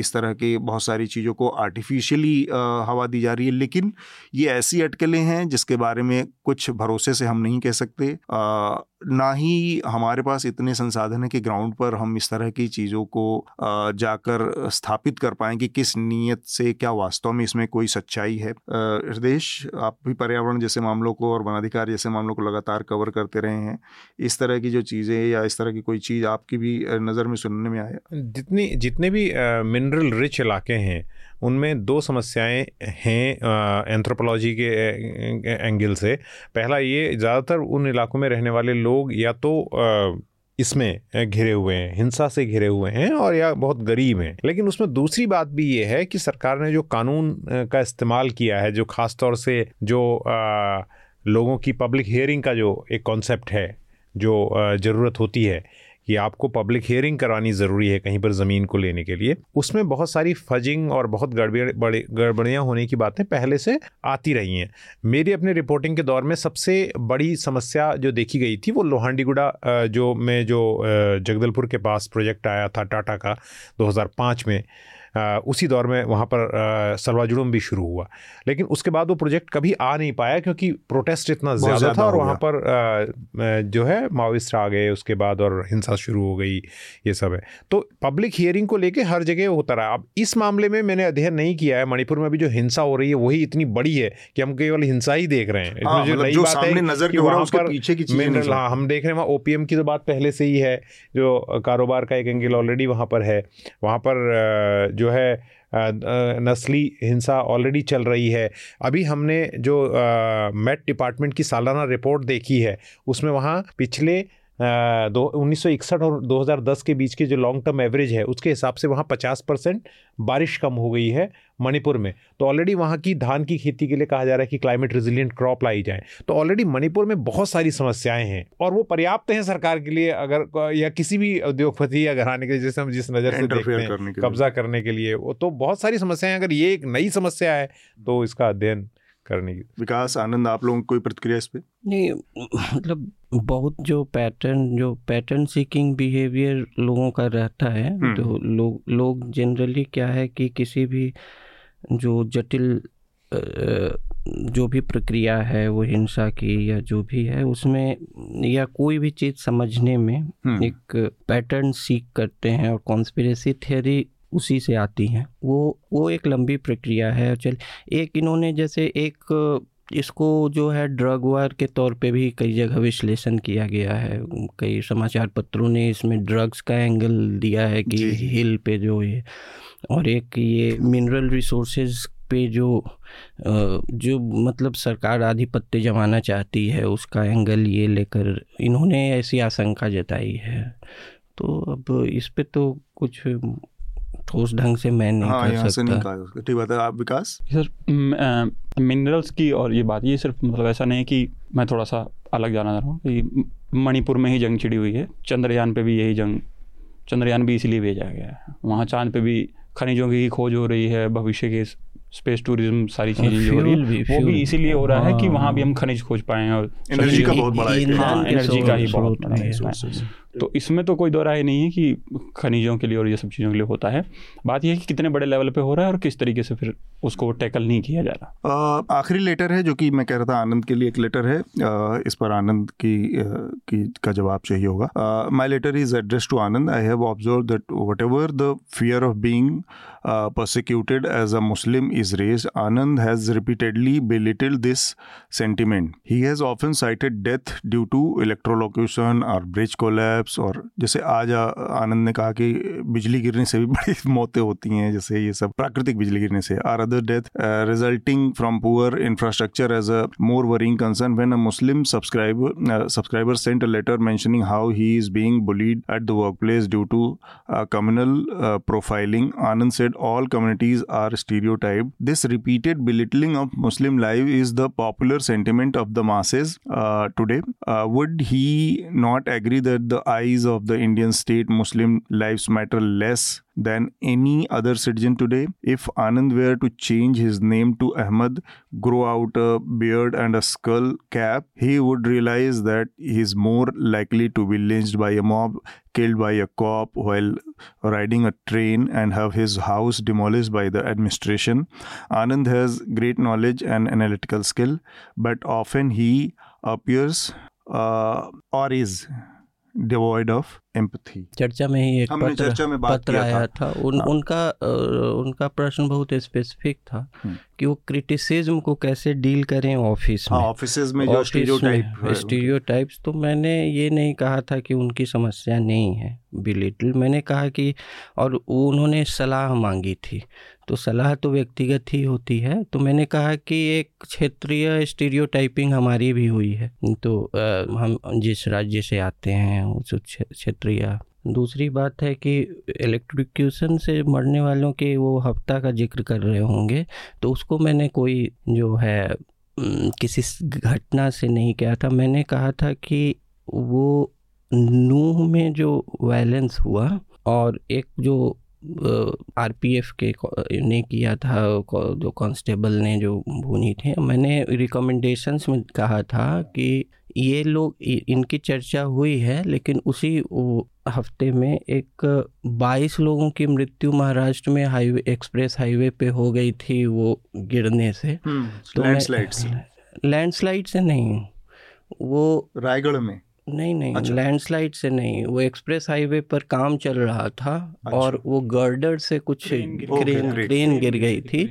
इस तरह के बहुत सारी चीज़ों को आर्टिफिशियली हवा दी जा रही है। लेकिन ये ऐसी अटकलें हैं जिसके बारे में कुछ भरोसे से हम नहीं कह सकते। ना ही हमारे पास इतने संसाधन है कि ग्राउंड पर हम इस तरह की चीज़ों को जाकर स्थापित कर पाएँ कि किस नीयत से क्या वास्तव में इसमें कोई सच्चाई है। हृदेश, आप भी पर्यावरण जैसे मामलों को और वनाधिकार जैसे मामलों को लगातार कवर करते रहे हैं। इस तरह की जो चीज़ें या इस तरह की कोई चीज़ आपकी भी नज़र में सुनने में आया? जितनी, जितने भी मिनरल रिच इलाके हैं, उनमें दो समस्याएँ हैं एंथ्रोपोलॉजी के एंगल से। पहला ये, ज़्यादातर उन इलाकों में रहने वाले लोग या तो इसमें घिरे हुए हैं, हिंसा से घिरे हुए हैं और या बहुत गरीब हैं। लेकिन उसमें दूसरी बात भी ये है कि सरकार ने जो कानून का इस्तेमाल किया है, जो ख़ास तौर से जो लोगों की पब्लिक हियरिंग का जो एक कॉन्सेप्ट है, जो ज़रूरत होती है कि आपको पब्लिक हियरिंग करानी ज़रूरी है कहीं पर ज़मीन को लेने के लिए। उसमें बहुत सारी फजिंग और बहुत गड़बड़, बड़े, गड़बड़ियाँ होने की बातें पहले से आती रही हैं। मेरी अपने रिपोर्टिंग के दौर में सबसे बड़ी समस्या जो देखी गई थी वो लोहांडीगुड़ा जो में जो जगदलपुर के पास प्रोजेक्ट आया था टाटा का 2005 में। उसी दौर में वहाँ पर सलवा जुड़म भी शुरू हुआ। लेकिन उसके बाद वो प्रोजेक्ट कभी आ नहीं पाया क्योंकि प्रोटेस्ट इतना ज़्यादा था और वहाँ पर जो है माओइस्ट आ गए उसके बाद और हिंसा शुरू हो गई ये सब है। तो पब्लिक हियरिंग को लेके हर जगह होता रहा। अब इस मामले में मैंने अध्ययन नहीं किया है। मणिपुर में भी जो हिंसा हो रही है वही इतनी बड़ी है कि हम केवल हिंसा ही देख रहे हैं। इसमें जो मतलब नई बात है नज़र कि वहाँ पर पीछे की हाँ हम देख रहे हैं वहाँ ओपीएम की तो बात पहले से ही है जो कारोबार का एक एंगल ऑलरेडी वहाँ पर है। वहाँ पर जो जो है नस्ली हिंसा ऑलरेडी चल रही है। अभी हमने जो मेट डिपार्टमेंट की सालाना रिपोर्ट देखी है, उसमें वहाँ पिछले दो उन्नीस और 2010 के बीच की जो लॉन्ग टर्म एवरेज है उसके हिसाब से वहाँ 50 परसेंट बारिश कम हो गई है मणिपुर में। तो ऑलरेडी वहाँ की धान की खेती के लिए कहा जा रहा है कि क्लाइमेट रेजिलियंट क्रॉप लाई जाए। तो ऑलरेडी मणिपुर में बहुत सारी समस्याएँ हैं और वो पर्याप्त हैं सरकार के लिए अगर या किसी भी उद्योगपति या घराने के जैसे हम जिस नज़र से देखते हैं कब्जा करने के लिए वो तो बहुत सारी समस्याएँ अगर ये एक नई समस्या है तो इसका अध्ययन करने की विकास आनंद आप लोगों को कोई प्रतिक्रिया इस पर नहीं मतलब बहुत जो पैटर्न जो पैटर्न सीकिंग बिहेवियर लोगों का रहता है हम्म। तो लोग लोग जनरली क्या है कि किसी भी जो जटिल जो भी प्रक्रिया है वो हिंसा की या जो भी है उसमें या कोई भी चीज़ समझने में हम्म। एक पैटर्न सीख करते हैं और कॉन्स्पिरेसी थियोरी उसी से आती हैं। वो वो एक लंबी प्रक्रिया है। चल एक इन्होंने जैसे एक इसको जो है ड्रग वार के तौर पे भी कई जगह विश्लेषण किया गया है। कई समाचार पत्रों ने इसमें ड्रग्स का एंगल दिया है कि हिल पे जो ये और एक ये मिनरल रिसोर्सेज पे जो जो मतलब सरकार आधिपत्य जमाना चाहती है उसका एंगल ये लेकर इन्होंने ऐसी आशंका जताई है। तो अब इस पे तो कुछ ठोस ढंग से मैं नहीं हाँ, कर सकता। ठीक बात है आप विकास? सर मिनरल्स की और ये बात ये सिर्फ़ मतलब ऐसा नहीं कि मैं थोड़ा सा अलग जाना चाह रहा हूँ मणिपुर में ही जंग छिड़ी हुई है चंद्रयान पे भी यही जंग चंद्रयान भी इसीलिए भेजा गया है। वहाँ चाँद पे भी खनिजों की खोज हो रही है भविष्य के स्पेस टूरिज़्म सारी चीज़ें जो हो रही है वो भी इसीलिए हो रहा है कि वहाँ भी हम खनिज खोज पाए हैं और एनर्जी का बहुत बड़ा हाँ एनर्जी का ही बहुत बड़ा है। तो इसमें तो कोई दो राय नहीं है कि खनिजों के लिए और ये सब चीज़ों के लिए होता है। बात यह है कि कितने बड़े लेवल पे हो रहा है और किस तरीके से फिर उसको टैकल नहीं किया जा रहा? आखिरी लेटर है जो कि मैं कह रहा था आनंद के लिए एक लेटर है। आ, इस पर आनंद की, की का जवाब चाहिए होगा। My letter is address to Anand. I have observe that whatever the fear of being persecuted as a Muslim is raised, Anand has repeatedly belittled this sentiment. He has often cited death due to electrocution or bridge collapse collapse और जैसे आज आनंद ने कहा कि बिजली गिरने से भी बड़ी [LAUGHS] मौतें होती हैं जैसे ये सब प्राकृतिक बिजली गिरने से or other death resulting from poor infrastructure as a more worrying concern when a Muslim subscriber subscriber sent a letter mentioning how he is being bullied at the work place due to communal profiling Anand said all communities are stereotyped. This repeated belittling of Muslim life is the popular sentiment of the masses uh, today. Uh, would he not agree that the eyes of the Indian state, Muslim lives matter less than any other citizen today. If Anand were to change his name to Ahmad, grow out a beard and a skull cap, he would realize that he is more likely to be lynched by a mob, killed by a cop while riding a train, and have his house demolished by the administration. Anand has great knowledge and analytical skill, but often he appears uh, or is devoid of empathy चर्चा में ही एक पत्र, चर्चा में बात पत्र आया था, था। उन, हाँ। उनका उनका प्रश्न बहुत स्पेसिफिक था हम्म। कि वो क्रिटिसिज्म को कैसे डील करें ऑफ़िस में। ऑफ़िस हाँ, में। जो स्टीरियोटाइप स्टीरियोटाइप्स तो मैंने ये नहीं कहा था कि उनकी समस्या नहीं है। बिलिटल मैंने कहा कि और उन्होंने सलाह मांगी थी। तो सलाह तो व्यक्तिगत ही होती है। तो मैंने कहा कि एक क्षेत्रीय स्टीरियोटाइपिंग हमारी भी हुई है। तो आ, हम जिस राज्य से आते हैं उस क्षेत्र शुक्रिया दूसरी बात है कि इलेक्ट्रिक्यूशन से मरने वालों के वो हफ़्ता का ज़िक्र कर रहे होंगे तो उसको मैंने कोई जो है किसी घटना से नहीं किया था। मैंने कहा था कि वो नूह में जो वायलेंस हुआ और एक जो आरपीएफ के ने किया था जो कांस्टेबल ने जो भूनी थे मैंने रिकमेंडेशंस में कहा था कि ये लोग इनकी चर्चा हुई है लेकिन उसी हफ़्ते में एक 22 लोगों की मृत्यु महाराष्ट्र में हाईवे एक्सप्रेस हाईवे पे हो गई थी वो गिरने से। हम्म, तो लैंडस्लाइड से लैंडस्लाइड से नहीं वो रायगढ़ में। नहीं नहीं अच्छा। लैंडस्लाइड से नहीं वो एक्सप्रेस हाईवे पर काम चल रहा था अच्छा। और वो गर्डर से कुछ क्रेन क्रेन गिर गई थी।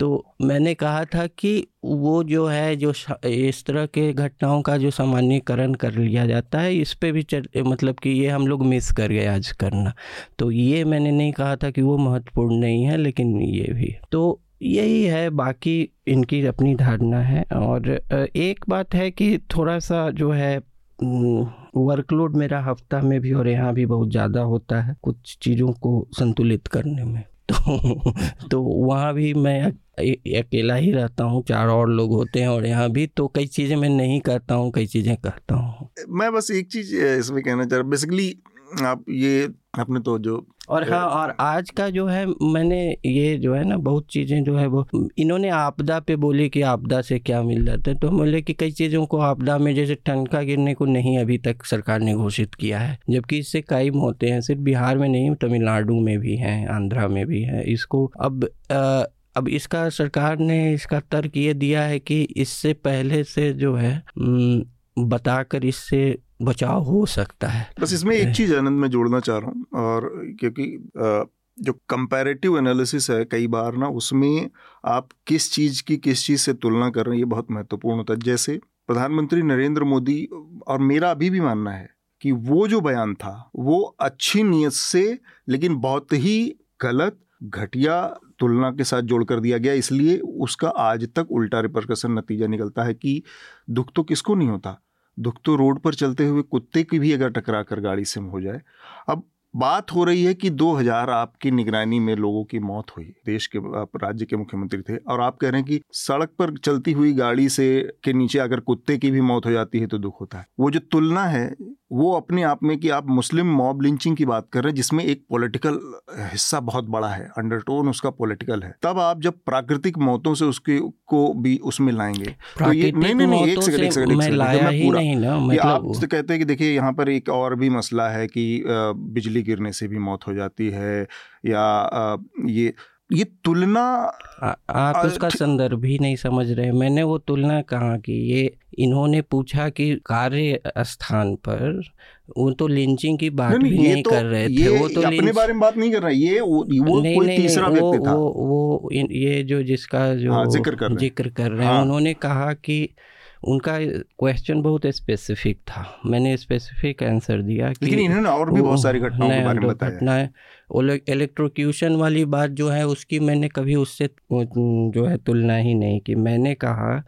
तो मैंने कहा था कि वो जो है जो इस तरह के घटनाओं का जो सामान्यकरण कर लिया जाता है इस पर भी चल मतलब कि ये हम लोग मिस कर गए आज करना। तो ये मैंने नहीं कहा था कि वो महत्वपूर्ण नहीं है लेकिन ये भी। तो यही है बाकी इनकी अपनी धारणा है। और एक बात है कि थोड़ा सा जो है वर्कलोड मेरा हफ़्ता में भी और यहाँ भी बहुत ज़्यादा होता है कुछ चीज़ों को संतुलित करने में। तो तो वहाँ भी मैं अकेला ही रहता हूँ, चार और लोग होते हैं और यहाँ भी तो कई चीज़ें मैं नहीं करता हूँ, कई चीज़ें करता हूँ। मैं बस एक चीज़ इसमें कहना चाह रहा बेसिकली आप ये आपने तो जो और हाँ और आज का जो है मैंने ये जो है ना बहुत चीज़ें जो है वो इन्होंने आपदा पे बोले कि आपदा से क्या मिल जाता है। तो बोले कि कई चीज़ों को आपदा में जैसे टनका गिरने को नहीं अभी तक सरकार ने घोषित किया है जबकि इससे कई होते हैं सिर्फ़ बिहार में नहीं तमिलनाडु में भी हैं आंध्रा में भी है। इसको अब आ, अब इसका सरकार ने इसका तर्क ये दिया है कि इससे पहले से जो है बताकर इससे बचाव हो सकता है। बस इसमें एक चीज़ आनंद में जोड़ना चाह रहा हूँ और क्योंकि जो कंपैरेटिव एनालिसिस है कई बार ना उसमें आप किस चीज़ की किस चीज़ से तुलना कर रहे हैं ये बहुत महत्वपूर्ण होता है। जैसे प्रधानमंत्री नरेंद्र मोदी और मेरा अभी भी मानना है कि वो जो बयान था वो अच्छी नीयत से लेकिन बहुत ही गलत घटिया तुलना के साथ जोड़ कर दिया गया। इसलिए उसका आज तक उल्टा रिपरकसन नतीजा निकलता है कि दुख तो किसको नहीं होता। दुख तो रोड पर चलते हुए कुत्ते की भी अगर टकरा कर गाड़ी से हो जाए। अब बात हो रही है कि 2000 आपकी निगरानी में लोगों की मौत हुई। देश के आप, राज्य के मुख्यमंत्री थे और आप कह रहे हैं कि सड़क पर चलती हुई गाड़ी से के नीचे अगर कुत्ते की भी मौत हो जाती है तो दुख होता है। वो जो तुलना है वो अपने आप में कि आप मुस्लिम मॉब लिंचिंग की बात कर रहे हैं जिसमें एक पॉलिटिकल हिस्सा बहुत बड़ा है अंडरटोन उसका पॉलिटिकल है। तब आप जब प्राकृतिक मौतों से उसके को भी उसमें लाएँगे तो ये नहीं नहीं नहीं एक सेकंड एक सेकंड एक सेकंड मैं पूरा नहीं ना, मतलब आप तो कहते हैं कि देखिए यहाँ पर एक और भी मसला है कि बिजली गिरने से भी मौत हो जाती है या ये ये तुलना आ, आप उसका संदर्भ ही नहीं समझ रहे मैंने वो तुलना कहा कि ये इन्होंने पूछा कि कार्य स्थान पर वो तो लिंचिंग की बात नहीं, भी नहीं तो, कर रहे थे। वो तो अपने बारे में बात नहीं कर रहा ये वो, वो नहीं, कोई नहीं, तीसरा वो, व्यक्ति था। वो, वो ये जो जिसका जो हाँ, ज़िक्र कर रहे हैं हाँ। उन्होंने कहा कि उनका क्वेश्चन बहुत स्पेसिफिक था। मैंने स्पेसिफिक आंसर दिया कि लेकिन इन्होंने और भी बहुत सारी घटनाओं के बारे में बताया। घटनाएँ इलेक्ट्रोक्यूशन वाली बात जो है उसकी मैंने कभी उससे जो है तुलना ही नहीं की। मैंने कहा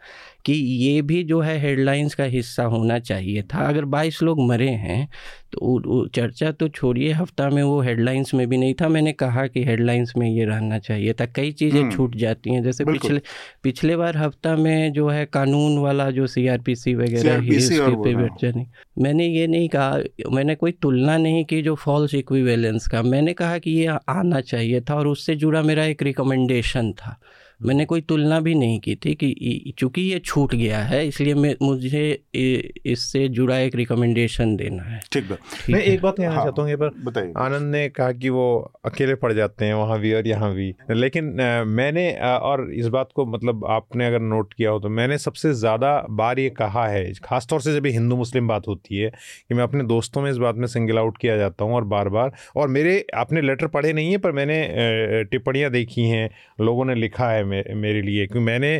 कि ये भी जो है हेडलाइंस का हिस्सा होना चाहिए था। अगर 22 लोग मरे हैं तो चर्चा तो छोड़िए हफ़्ता में वो हेडलाइंस में भी नहीं था। मैंने कहा कि हेडलाइंस में ये रहना चाहिए था। कई चीज़ें हम्म। छूट जाती हैं जैसे पिछले पिछले बार हफ़्ता में जो है कानून वाला जो सीआरपीसी वगैरह उसके पे चर्चा नहीं मैंने ये नहीं कहा मैंने कोई तुलना नहीं की जो फॉल्स इक्विवेलेंस का। मैंने कहा कि ये आना चाहिए था और उससे जुड़ा मेरा एक रिकमेंडेशन था। मैंने कोई तुलना भी नहीं की थी कि चूँकि ये छूट गया है इसलिए मैं मुझे इससे जुड़ा एक रिकमेंडेशन देना है। ठीक है। मैं एक बात कहना हाँ, चाहता हूँ ये पर आनंद ने कहा कि वो अकेले पड़ जाते हैं वहाँ भी और यहाँ भी। लेकिन मैंने और इस बात को मतलब आपने अगर नोट किया हो तो मैंने सबसे ज़्यादा बार ये कहा है खासतौर से जब हिंदू मुस्लिम बात होती है कि मैं अपने दोस्तों में इस बात में सिंगल आउट किया जाता हूँ और बार बार और मेरे आपने लेटर पढ़े नहीं है पर मैंने टिप्पणियाँ देखी हैं लोगों ने लिखा है मेरे लिए। क्योंकि मैंने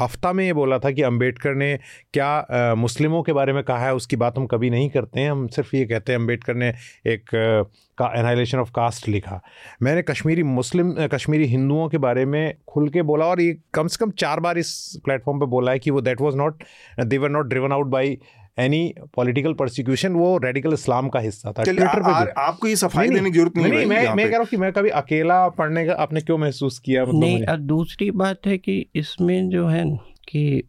हफ़्ता में ये बोला था कि अंबेडकर ने क्या मुस्लिमों के बारे में कहा है, उसकी बात हम कभी नहीं करते हैं। हम सिर्फ़ ये कहते हैं अंबेडकर ने एक का एनाइलेशन ऑफ़ कास्ट लिखा। मैंने कश्मीरी मुस्लिम कश्मीरी हिंदुओं के बारे में खुल के बोला और ये कम से कम चार बार इस प्लेटफॉर्म पे बोला है कि वो that was not they were not driven out by any political prosecution वो रेडिकल इस्लाम का हिस्सा था। ट्विटर पे आपको ये सफ़ाई देने की ज़रूरत नहीं, नहीं, नहीं मैं मैं कह रहा हूँ कि मैं कभी अकेला पढ़ने का आपने क्यों महसूस किया? मतलब नहीं दूसरी बात है कि इसमें जो है कि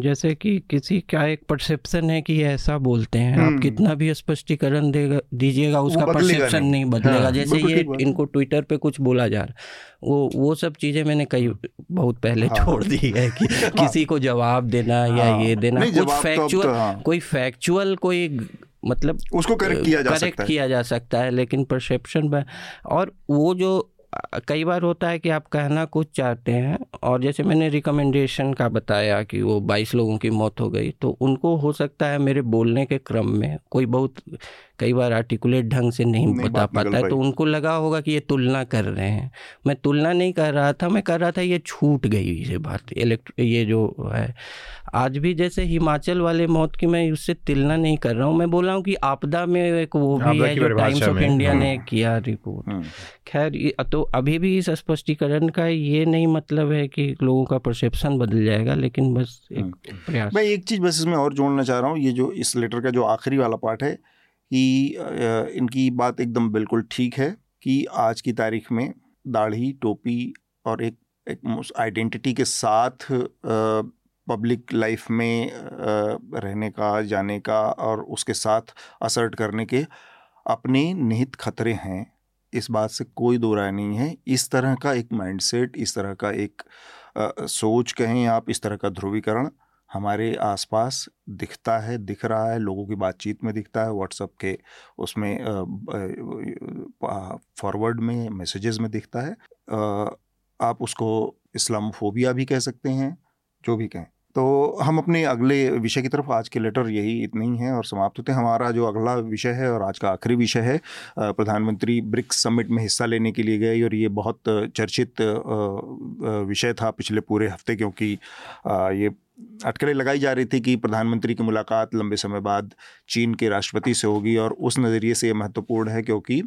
जैसे कि किसी का एक परसेप्शन है कि ऐसा बोलते हैं। आप हम्म। कितना भी स्पष्टीकरण देगा दीजिएगा उसका परसेप्शन नहीं। बदलेगा। हाँ, जैसे ये इनको ट्विटर पे कुछ बोला जा रहा वो वो सब चीज़ें मैंने कई बहुत पहले हाँ, छोड़ दी है कि [LAUGHS] हाँ, किसी को जवाब देना हाँ, या ये देना कुछ फैक्चुअल तो हाँ, कोई फैक्चुअल कोई मतलब उसको करेक्ट किया जा करेक्ट किया जा सकता है लेकिन परसेप्शन और वो जो कई बार होता है कि आप कहना कुछ चाहते हैं और जैसे मैंने रिकमेंडेशन का बताया कि वो 22 लोगों की मौत हो गई तो उनको हो सकता है मेरे बोलने के क्रम में कोई बहुत कई बार आर्टिकुलेट ढंग से नहीं, नहीं बता पाता है तो उनको लगा होगा कि ये तुलना कर रहे हैं मैं तुलना नहीं कर रहा था मैं कर रहा था ये छूट गई ये बात इलेक्ट्र ये जो है आज भी जैसे हिमाचल वाले मौत की मैं उससे तुलना नहीं कर रहा हूँ मैं बोल रहा हूँ कि आपदा में एक वो भी है जो टाइम्स ऑफ़ इंडिया ने हम्म। किया रिपोर्ट हम्म। खैर तो अभी भी इस स्पष्टीकरण का ये नहीं मतलब है कि लोगों का परसेप्शन बदल जाएगा लेकिन बस एक हम्म। प्रयास मैं एक चीज़ बस इसमें और जोड़ना चाह रहा हूँ ये जो इस लेटर का जो आखिरी वाला पार्ट है कि इनकी बात एकदम बिल्कुल ठीक है कि आज की तारीख में दाढ़ी टोपी और एक एक आइडेंटिटी के साथ पब्लिक लाइफ में रहने का जाने का और उसके साथ असर्ट करने के अपने निहित खतरे हैं। इस बात से कोई दो राय नहीं है। इस तरह का एक माइंडसेट इस तरह का एक आ, सोच कहें आप इस तरह का ध्रुवीकरण हमारे आसपास दिखता है, दिख रहा है, लोगों की बातचीत में दिखता है व्हाट्सअप के उसमें फॉरवर्ड में मैसेजेस में दिखता है। आप उसको इस्लामोफोबिया भी कह सकते हैं, जो भी कहें। तो हम अपने अगले विषय की तरफ़, आज के लेटर यही इतने ही हैं और समाप्त होते हैं। हमारा जो अगला विषय है और आज का आखिरी विषय है प्रधानमंत्री ब्रिक्स समिट में हिस्सा लेने के लिए गए और ये बहुत चर्चित विषय था पिछले पूरे हफ़्ते क्योंकि ये अटकलें लगाई जा रही थी कि प्रधानमंत्री की मुलाकात लंबे समय बाद चीन के राष्ट्रपति से होगी और उस नज़रिए से ये महत्वपूर्ण है क्योंकि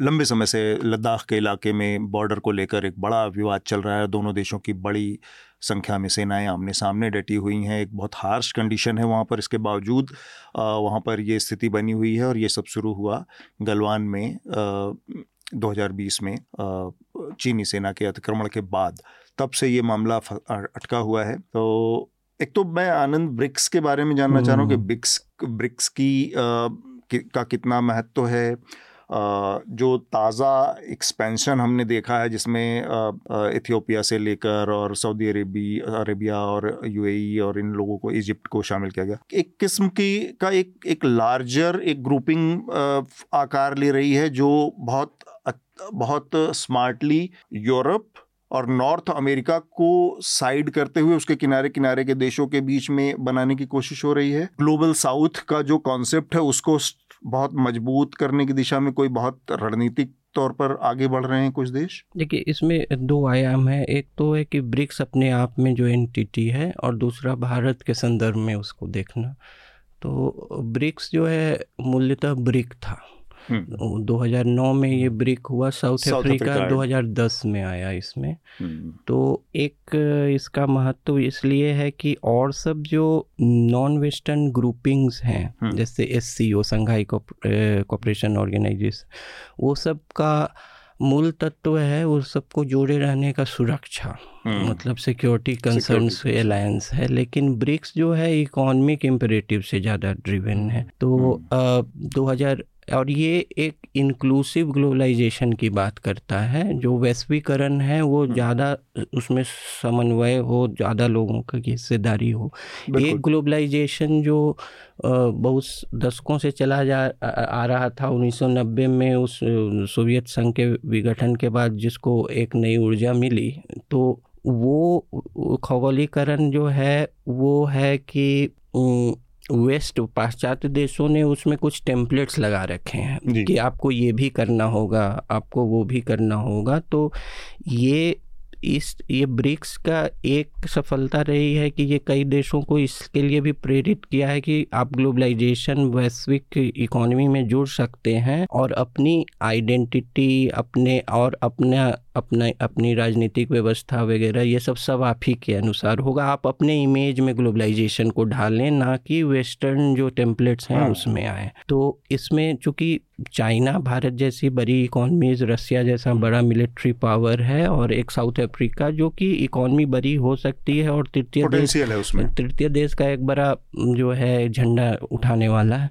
लंबे समय से लद्दाख के इलाके में बॉर्डर को लेकर एक बड़ा विवाद चल रहा है। दोनों देशों की बड़ी संख्या में सेनाएँ आमने सामने डटी हुई हैं। एक बहुत हार्श कंडीशन है वहाँ पर। इसके बावजूद वहाँ पर ये स्थिति बनी हुई है और ये सब शुरू हुआ गलवान में 2020 में चीनी सेना के अतिक्रमण के बाद। तब से ये मामला अटका हुआ है। तो एक तो मैं आनंद ब्रिक्स के बारे में जानना चाह रहा हूँ कि हम्म। ब्रिक्स ब्रिक्स की, आ, कि का कितना महत्व है। जो ताज़ा एक्सपेंशन हमने देखा है जिसमें इथियोपिया से लेकर और सऊदी अरेबी अरेबिया और यूएई और इन लोगों को इजिप्ट को शामिल किया गया। एक किस्म की का एक एक लार्जर एक ग्रुपिंग आकार ले रही है जो बहुत बहुत स्मार्टली यूरोप और नॉर्थ अमेरिका को साइड करते हुए, उसके किनारे किनारे के देशों के बीच में बनाने की कोशिश हो रही है। ग्लोबल साउथ का जो कॉन्सेप्ट है, उसको बहुत मज़बूत करने की दिशा में कोई बहुत रणनीतिक तौर पर आगे बढ़ रहे हैं कुछ देश? देखिए, इसमें दो आयाम है। एक तो है कि ब्रिक्स अपने आप में जो एंटिटी है, और दूसरा भारत के संदर्भ में उसको देखना। तो ब्रिक्स जो है मूल्यतः ब्रिक था। 2009 में ये ब्रिक हुआ साउथ अफ्रीका 2010 में आया इसमें। हम्म। तो एक इसका महत्व इसलिए है कि और सब जो नॉन वेस्टर्न ग्रुपिंग्स हैं हम्म। जैसे S C O Shanghai cooperation organisation वो सब का मूल तत्व है उस सबको जोड़े रहने का सुरक्षा हम्म। मतलब सिक्योरिटी कंसर्न अलायंस है। लेकिन ब्रिक्स जो है इकोनॉमिक इम्परेटिव से ज़्यादा ड्रिवेन है। तो दो हज़ार और ये एक इंक्लूसिव ग्लोबलाइजेशन की बात करता है। जो वैश्वीकरण है वो हम्म। ज़्यादा उसमें समन्वय हो ज़्यादा लोगों की हिस्सेदारी हो। एक ग्लोबलाइजेशन जो बहुत दशकों से चला जा आ रहा था 1990 में उस सोवियत संघ के विघटन के बाद जिसको एक नई ऊर्जा मिली तो वो खगोलीकरण जो है वो है कि वेस्ट पाश्चात्य देशों ने उसमें कुछ टेम्पलेट्स लगा रखे हैं कि आपको ये भी करना होगा आपको वो भी करना होगा। तो ये इस ये ब्रिक्स का एक सफलता रही है कि ये कई देशों को इसके लिए भी प्रेरित किया है कि आप ग्लोबलाइजेशन वैश्विक इकोनॉमी में जुड़ सकते हैं और अपनी आइडेंटिटी अपने और अपना अपना अपनी राजनीतिक व्यवस्था वगैरह ये सब सब आप ही के अनुसार होगा। आप अपने इमेज में ग्लोबलाइजेशन को ढालें ना कि वेस्टर्न जो टेम्पलेट्स हैं हाँ। उसमें आए। तो इसमें चूँकि चाइना भारत जैसी बड़ी इकोनॉमीज रसिया जैसा बड़ा मिलिट्री पावर है और एक साउथ अफ्रीका जो कि इकोनॉमी बड़ी हो सकती है और तृतीय देश तृतीय देश का एक बड़ा जो है झंडा उठाने वाला है।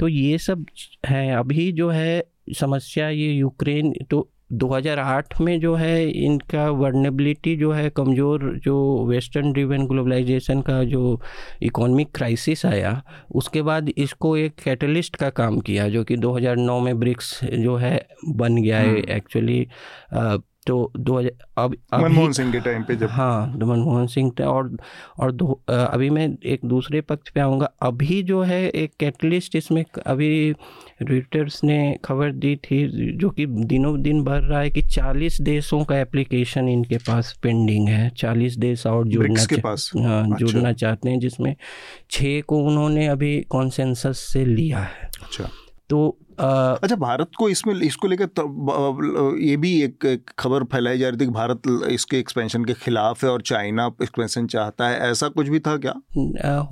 तो ये सब है अभी जो है समस्या ये यूक्रेन तो 2008 में जो है इनका वर्नेबिलिटी जो है कमज़ोर जो वेस्टर्न ड्रिवन ग्लोबलाइजेशन का जो इकोनॉमिक क्राइसिस आया उसके बाद इसको एक कैटलिस्ट का काम किया जो कि 2009 में ब्रिक्स जो है बन गया है एक्चुअली हम्म। तो दो अब मनमोहन सिंह के टाइम पे जब हाँ मनमोहन सिंह और और दो अभी मैं एक दूसरे पक्ष पे आऊँगा। अभी जो है एक कैटलिस्ट इसमें अभी रिटर्स ने खबर दी थी जो कि दिनों दिन भर रहा है कि 40 देशों का एप्लीकेशन इनके पास पेंडिंग है। 40 देश और जुड़ना के पास? हाँ अच्छा। जुड़ना चाहते हैं जिसमें छः को उन्होंने अभी कॉन्सेंसस से लिया है। अच्छा। तो अच्छा भारत को इसमें इसको लेकर तो, ये भी एक खबर फैलाई जा रही थी कि भारत इसके एक्सपेंशन के खिलाफ है और चाइना एक्सपेंशन चाहता है। ऐसा कुछ भी था क्या? आ,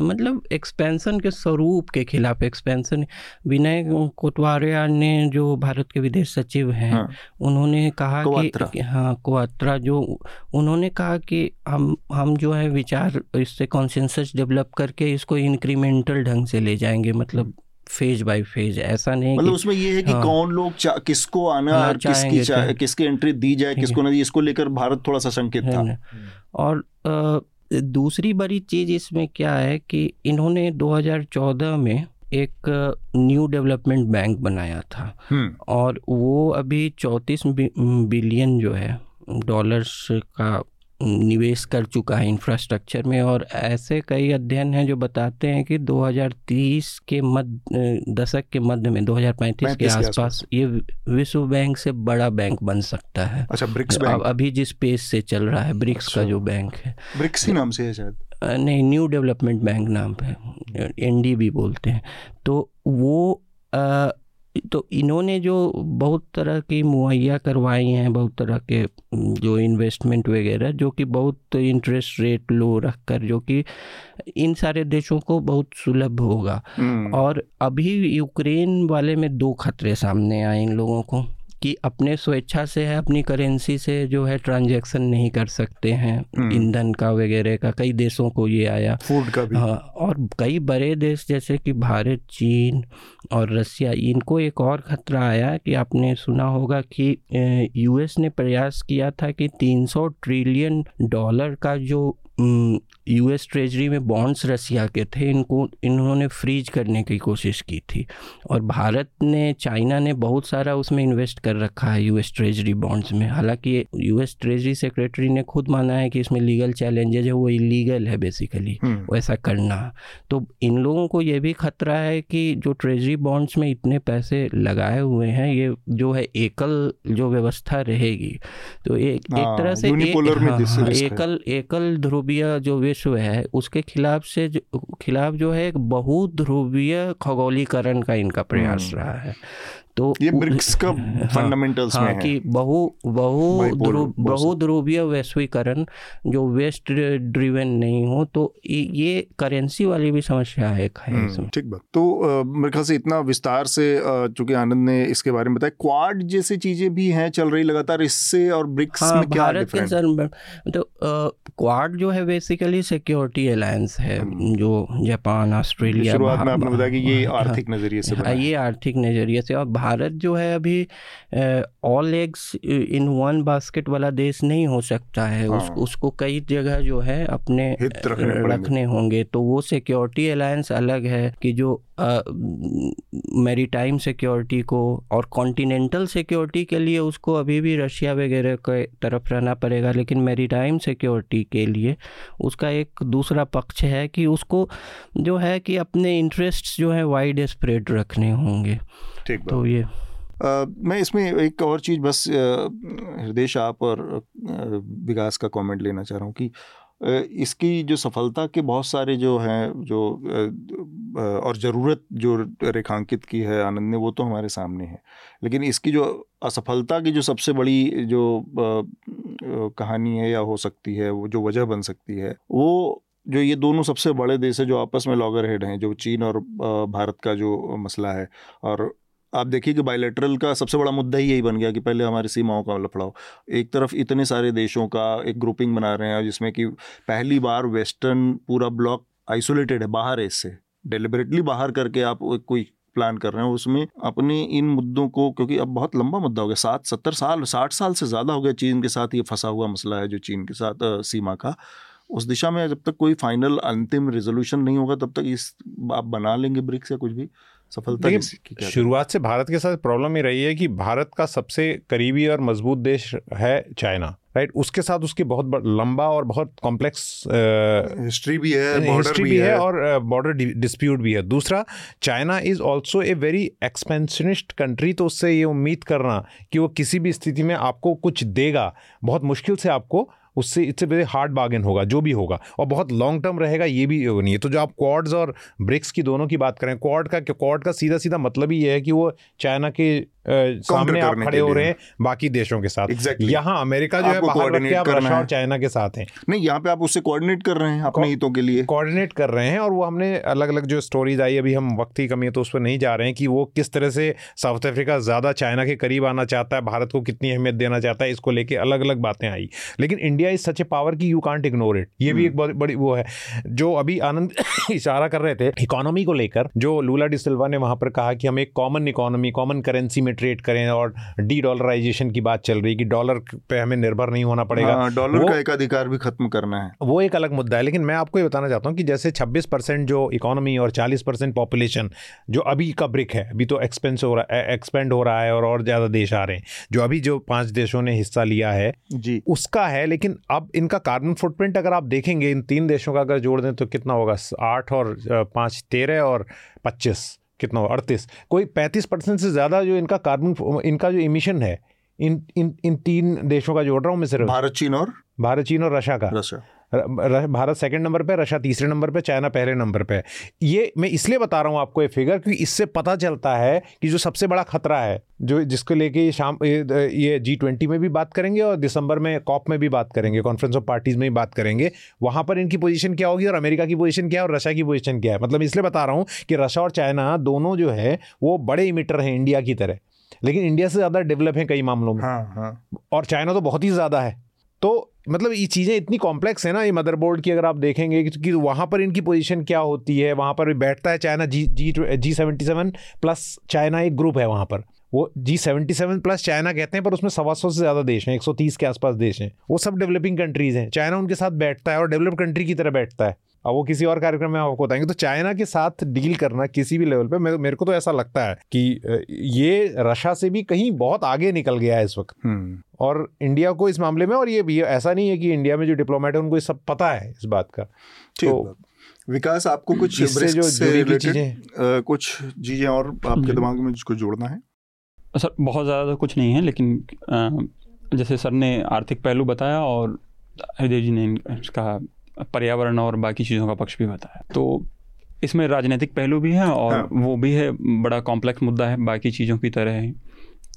मतलब एक्सपेंशन के स्वरूप के खिलाफ एक्सपेंशन विनय कोतवारिया ने जो भारत के विदेश सचिव हैं हाँ, उन्होंने कहा कि हाँ कोत्रा जो उन्होंने कहा कि हम हम जो है विचार इससे कॉन्सेंसस डेवलप करके इसको इंक्रीमेंटल ढंग से ले जाएँगे मतलब फ़ेज़ बाय फ़ेज़ ऐसा नहीं मतलब उसमें ये है कि हाँ, कौन लोग किसको आना और किसकी चा, किसकी एंट्री दी जाए किसको नहीं इसको लेकर भारत थोड़ा सा संकेत था। और आ, दूसरी बड़ी चीज़ इसमें क्या है कि इन्होंने 2014 में एक न्यू डेवलपमेंट बैंक बनाया था। हम्म। और वो अभी चौंतीस बिलियन जो है डॉलर्स का निवेश कर चुका है इंफ्रास्ट्रक्चर में और ऐसे कई अध्ययन हैं जो बताते हैं कि 2030 के मध्य दशक के मध्य में 2035 के 35 के आसपास। ये विश्व बैंक से बड़ा बैंक बन सकता है अच्छा ब्रिक्स बैंक अभी जिस पेस से चल रहा है ब्रिक्स अच्छा। का। जो बैंक है ब्रिक्स ही नाम से है शायद नहीं न्यू डेवलपमेंट बैंक नाम पे एनडीबी बोलते हैं तो वो अ, तो इन्होंने जो बहुत तरह की मुहैया करवाई हैं बहुत तरह के जो इन्वेस्टमेंट वगैरह जो कि बहुत इंटरेस्ट रेट लो रख कर जो कि इन सारे देशों को बहुत सुलभ होगा। हम्म, और अभी यूक्रेन वाले में दो खतरे सामने आए इन लोगों को। कि अपने स्वेच्छा से है अपनी करेंसी से जो है ट्रांजैक्शन नहीं कर सकते हैं। हम्म। ईंधन का वगैरह का कई देशों को ये आया। फ़ूड का भी। हाँ और कई बड़े देश जैसे कि भारत चीन और रसिया इनको एक और खतरा आया कि आपने सुना होगा कि यूएस ने प्रयास किया था कि 300 ट्रिलियन डॉलर का जो यूएस ट्रेजरी में बॉन्ड्स रसिया के थे इनको इन्होंने फ्रीज करने की कोशिश की थी। और भारत ने चाइना ने बहुत सारा उसमें इन्वेस्ट कर रखा है यूएस ट्रेजरी बॉन्ड्स में। हालाँकि यूएस ट्रेजरी सेक्रेटरी ने खुद माना है कि इसमें लीगल चैलेंजेज है वो इलीगल है बेसिकली वैसा करना। तो इन लोगों को ये भी खतरा है कि जो ट्रेजरी बॉन्ड्स में इतने पैसे लगाए हुए हैं ये जो है एकल जो व्यवस्था रहेगी। तो एक एक हाँ, तरह से एक, हाँ, है। एकल एकल ध्रुवीय जो विश्व है उसके खिलाफ से जो खिलाफ जो है एक बहुध्रुवीय खगोलीकरण का इनका प्रयास हम्म। रहा है तो ये ब्रिक्स का हाँ, फंडामेंटल्स हाँ में है। कि बहु बहु ध्रुव बहुध्रुवीय वैश्वीकरण जो वेस्ट ड्रिवन नहीं हो तो ये- करेंसी वाली भी समस्या है है हम्म, इसमें ठीक बात। तो मेरे ख्याल से इतना विस्तार से चूँकि आनंद ने इसके बारे में बताया क्वाड जैसी चीज़ें भी हैं चल रही लगातार इससे और ब्रिक्स हाँ में क्या डिफरेंस तो क्वाड जो है बेसिकली सिक्योरिटी अलायंस है हम्म। जो जापान ऑस्ट्रेलिया शुरुआत में आपने बताया कि ये हाँ, आर्थिक नज़रिए से हाँ, है। ये आर्थिक नज़रिए से और भारत जो है अभी all eggs in one basket वाला देश नहीं हो सकता है। उस, हाँ। उसको कई जगह जो है अपने रखने रखने होंगे। तो वो सिक्योरिटी अलायंस अलग है कि जो मैरीटाइम सिक्योरिटी को और कॉन्टिनेंटल सिक्योरिटी के लिए उसको अभी भी रशिया वगैरह के तरफ़ रहना पड़ेगा लेकिन मैरीटाइम सिक्योरिटी के लिए उसका एक दूसरा पक्ष है कि उसको जो है कि अपने इंटरेस्ट्स जो है वाइड स्प्रेड रखने होंगे। ठीक तो ये। अ, मैं इसमें एक और चीज़ बस हृदय आप और विकास का कमेंट लेना चाह रहा हूँ कि इसकी जो सफलता के बहुत सारे जो हैं जो और ज़रूरत जो रेखांकित की है आनंद ने वो तो हमारे सामने है। लेकिन इसकी जो असफलता की जो सबसे बड़ी जो कहानी है या हो सकती है वो जो वजह बन सकती है वो जो ये दोनों सबसे बड़े देश है जो आपस में लॉगर हेड हैं जो चीन और भारत का जो मसला है और आप देखिए कि बायलेटरल का सबसे बड़ा मुद्दा ही यही बन गया कि पहले हमारी सीमाओं का लफड़ाओ एक तरफ़ इतने सारे देशों का एक ग्रुपिंग बना रहे हैं जिसमें कि पहली बार वेस्टर्न पूरा ब्लॉक आइसोलेटेड है बाहर है इससे। डेलिबरेटली बाहर करके आप कोई प्लान कर रहे हैं उसमें अपने इन मुद्दों को क्योंकि अब बहुत लंबा मुद्दा हो गया सात सत्तर साल साठ साल से ज़्यादा हो गया चीन के साथ ये फंसा हुआ मसला है जो चीन के साथ अ, सीमा का। उस दिशा में जब तक कोई फाइनल अंतिम रेजोल्यूशन नहीं होगा तब तक इस आप बना लेंगे ब्रिक्स या कुछ भी। सफलता शुरुआत से भारत के साथ प्रॉब्लम ये रही है कि भारत का सबसे करीबी और मज़बूत देश है चाइना राइट उसके साथ उसकी बहुत लंबा और बहुत कॉम्प्लेक्स हिस्ट्री भी है बॉर्डर हिस्ट्री भी, भी है, है। और बॉर्डर डिस्प्यूट भी है। दूसरा China is also a very expansionist country तो उससे ये उम्मीद करना कि वो किसी भी स्थिति में आपको कुछ देगा बहुत मुश्किल से आपको उससे इससे वेरी हार्ड बार्गेन होगा जो भी होगा। और बहुत लॉन्ग टर्म रहेगा ये भी नहीं है। तो जो आप क्वाड्स और ब्रिक्स की दोनों की बात करें क्वाड का क्वाड का सीधा सीधा मतलब ही ये है कि वो चाइना के सामने आप खड़े हो रहे हैं बाकी देशों के साथ। Exactly. यहाँ अमेरिका जो है बाहर रख के आप रशिया और चाइना के साथ हैं। नहीं यहाँ पे आप उससे कोऑर्डिनेट कर रहे हैं अपने हितों के लिए। कोऑर्डिनेट कर रहे हैं और वो हमने अलग अलग जो स्टोरीज आई अभी हम वक्त की कमी है तो उस पर नहीं जा रहे हैं कि वो किस तरह से साउथ अफ्रीका ज़्यादा चाइना के करीब आना चाहता है भारत को कितनी अहमियत देना चाहता है इसको लेके अलग अलग बातें आई। लेकिन India is such a power की यू कांट इग्नोर इट ये भी एक बहुत बड़ी वो है। जो अभी आनंद [COUGHS] इशारा कर रहे थे इकोनॉमी को लेकर जो लूला डिसिल्वा ने वहाँ पर कहा कि हम एक कॉमन इकोनॉमी कॉमन करेंसी में ट्रेड करें और डी डॉलराइजेशन की बात चल रही कि डॉलर पे हमें निर्भर नहीं होना पड़ेगा। हाँ, डॉलर का एक अधिकार भी खत्म करना है। वो एक अलग मुद्दा है लेकिन मैं आपको ये बताना चाहता हूँ कि जैसे 26 परसेंट जो इकोनॉमी और 40 परसेंट पॉपुलेशन जो अभी का ब्रिक है अभी तो एक्सपेंस हो रहा है एक्सपेंड हो रहा है और और ज़्यादा देश आ रहे हैं। जो अभी जो पाँच देशों ने हिस्सा लिया है जी। उसका है लेकिन अब इनका कार्बन फुटप्रिंट अगर आप देखेंगे इन तीन देशों का अगर जोड़ दें तो कितना होगा? आठ और पाँच तेरह और पच्चीस कितना होगा? अड़तीस। कोई पैंतीस परसेंट से ज़्यादा जो इनका कार्बन इनका जो इमिशन है इन इन इन तीन देशों का जोड़ रहा हूँ मैं सिर्फ़। भारत चीन और? भारत चीन और रशिया का। रशिया। भारत सेकंड नंबर पे रशिया तीसरे नंबर पे चाइना पहले नंबर पे। ये मैं इसलिए बता रहा हूँ आपको ये फिगर क्योंकि इससे पता चलता है कि जो सबसे बड़ा खतरा है जो जिसको लेके शाम ये ये जी ट्वेंटी में भी बात करेंगे और दिसंबर में कॉप में भी बात करेंगे कॉन्फ्रेंस ऑफ़ पार्टीज़ में भी बात करेंगे वहाँ पर इनकी पोजीशन क्या होगी और अमेरिका की पोजीशन क्या है और रशिया की पोजीशन क्या है? मतलब इसलिए बता रहा हूँ कि रशिया और चाइना दोनों जो है वो बड़े इमिटर हैं इंडिया की तरह। लेकिन इंडिया से ज़्यादा डेवलप हैं कई मामलों में। हाँ हाँ। और चाइना तो बहुत ही ज़्यादा है। तो मतलब ये चीज़ें इतनी कॉम्प्लेक्स है ना ये मदरबोर्ड की अगर आप देखेंगे कि, वहाँ पर इनकी पोजीशन क्या होती है वहाँ पर भी बैठता है China G G G seventy seven plus China एक ग्रुप है वहाँ पर। वो G seventy seven plus China कहते हैं पर उसमें सवा सौ से ज़्यादा देश हैं एक सौ तीस के आसपास देश हैं। वो सब डेवलपिंग कंट्रीज़ हैं। चाइना उनके साथ बैठता है और डेवलप कंट्री की तरह बैठता है। अब वो किसी और कार्यक्रम में आपको बताएँगे। तो चाइना के साथ डील करना किसी भी लेवल पे मेरे मेरे को तो ऐसा लगता है कि ये रशिया से भी कहीं बहुत आगे निकल गया है इस वक्त। हम्म। और इंडिया को इस मामले में और ये भी ऐसा नहीं है कि इंडिया में जो डिप्लोमेट है उनको ये सब पता है इस बात का। तो- विकास आपको कुछ इससे जो से कुछ चीज़ें और आपके दिमाग में जिसको जोड़ना है? सर बहुत ज़्यादा तो कुछ नहीं है लेकिन जैसे सर ने आर्थिक पहलू बताया और हृदय जी ने इसका पर्यावरण और बाकी चीज़ों का पक्ष भी बताया तो इसमें राजनीतिक पहलू भी है और हाँ। वो भी है बड़ा कॉम्प्लेक्स मुद्दा है बाकी चीज़ों की तरह है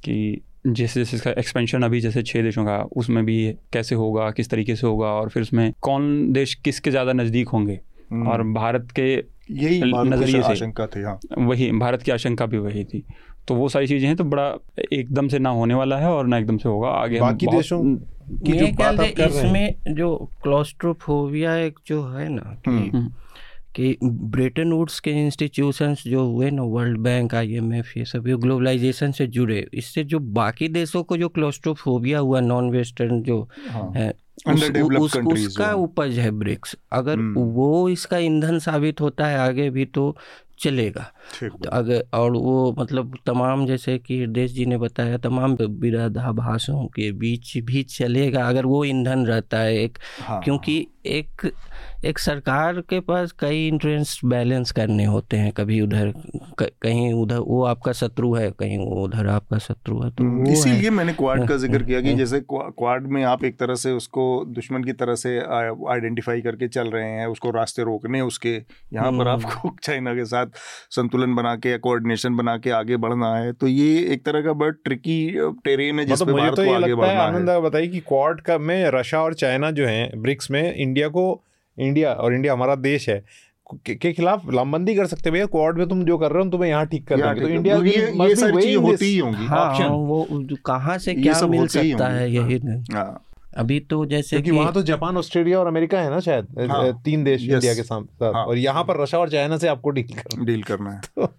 कि जैसे जैसे इसका एक्सपेंशन अभी जैसे छः देशों का उसमें भी कैसे होगा किस तरीके से होगा और फिर उसमें कौन देश किसके ज़्यादा नज़दीक होंगे? हम्म, और भारत के यही नज़रिए से। आशंका थी हाँ। वही भारत की आशंका भी वही थी। तो वो सारी चीज़ें हैं तो बड़ा एकदम से ना होने वाला है और ना एकदम से होगा। आगे बाकी देशों की जो बात आप कर रहे हैं। इसमें जो क्लोस्ट्रोफोबिया एक जो है ना कि हम्म, कि ब्रिटेन वुड्स के इंस्टीट्यूशंस जो हुए ना वर्ल्ड बैंक आईएमएफ ये सब ये ग्लोबलाइजेशन से जुड़े इससे जो बाकी देशों को जो क्लोस्ट्रोफोबिया हुआ नॉन वेस्टर्न जो हाँ। है उस, उस, उसका उपज है ब्रिक्स। अगर हम्म। वो इसका ईंधन साबित होता है आगे भी तो चलेगा। अगर और वो मतलब तमाम जैसे कि हृदय जी ने बताया तमाम विरोधाभासों के बीच भी चलेगा अगर वो ईंधन रहता है एक हाँ क्योंकि एक एक सरकार के पास कई इंटरेस्ट बैलेंस करने होते हैं कभी उधर क- कहीं उधर वो आपका शत्रु है कहीं वो उधर आपका शत्रु है तो है इसीलिए मैंने क्वाड का ज़िक्र किया कि। [LAUGHS] जैसे क्वाड में आप एक तरह से उसको दुश्मन की तरह से आइडेंटिफाई करके चल रहे हैं उसको रास्ते रोकने उसके यहाँ पर हम्म। आपको [LAUGHS] चाइना के साथ संतुलन बना के या कोऑर्डिनेशन बना के आगे बढ़ना है। तो ये एक तरह का बड़ा ट्रिकी टेरेन है जिस मतलब भारत तो आगे लगता है आनंद बताइए कि क्वाड का में रशिया और चाइना जो है ब्रिक्स में इंडिया को इंडिया और इंडिया हमारा देश है के, के खिलाफ लामबंदी कर सकते भैया? क्वाड में तुम जो कर रहे हो तुम्हें यहाँ ठीक कर देंगे। तो इंडिया तो ये ये सारी चीज़ें होती ही होंगी हाँ वो कहाँ से क्या मिल सकता है यही नहीं। हाँ। अभी तो जैसे क्योंकि कि वहाँ तो जापान ऑस्ट्रेलिया और अमेरिका है ना शायद हाँ, तीन देश इंडिया के साथ साथ। हाँ। और यहाँ पर रशिया और चाइना से आपको डील करना डील करना है। [LAUGHS] तो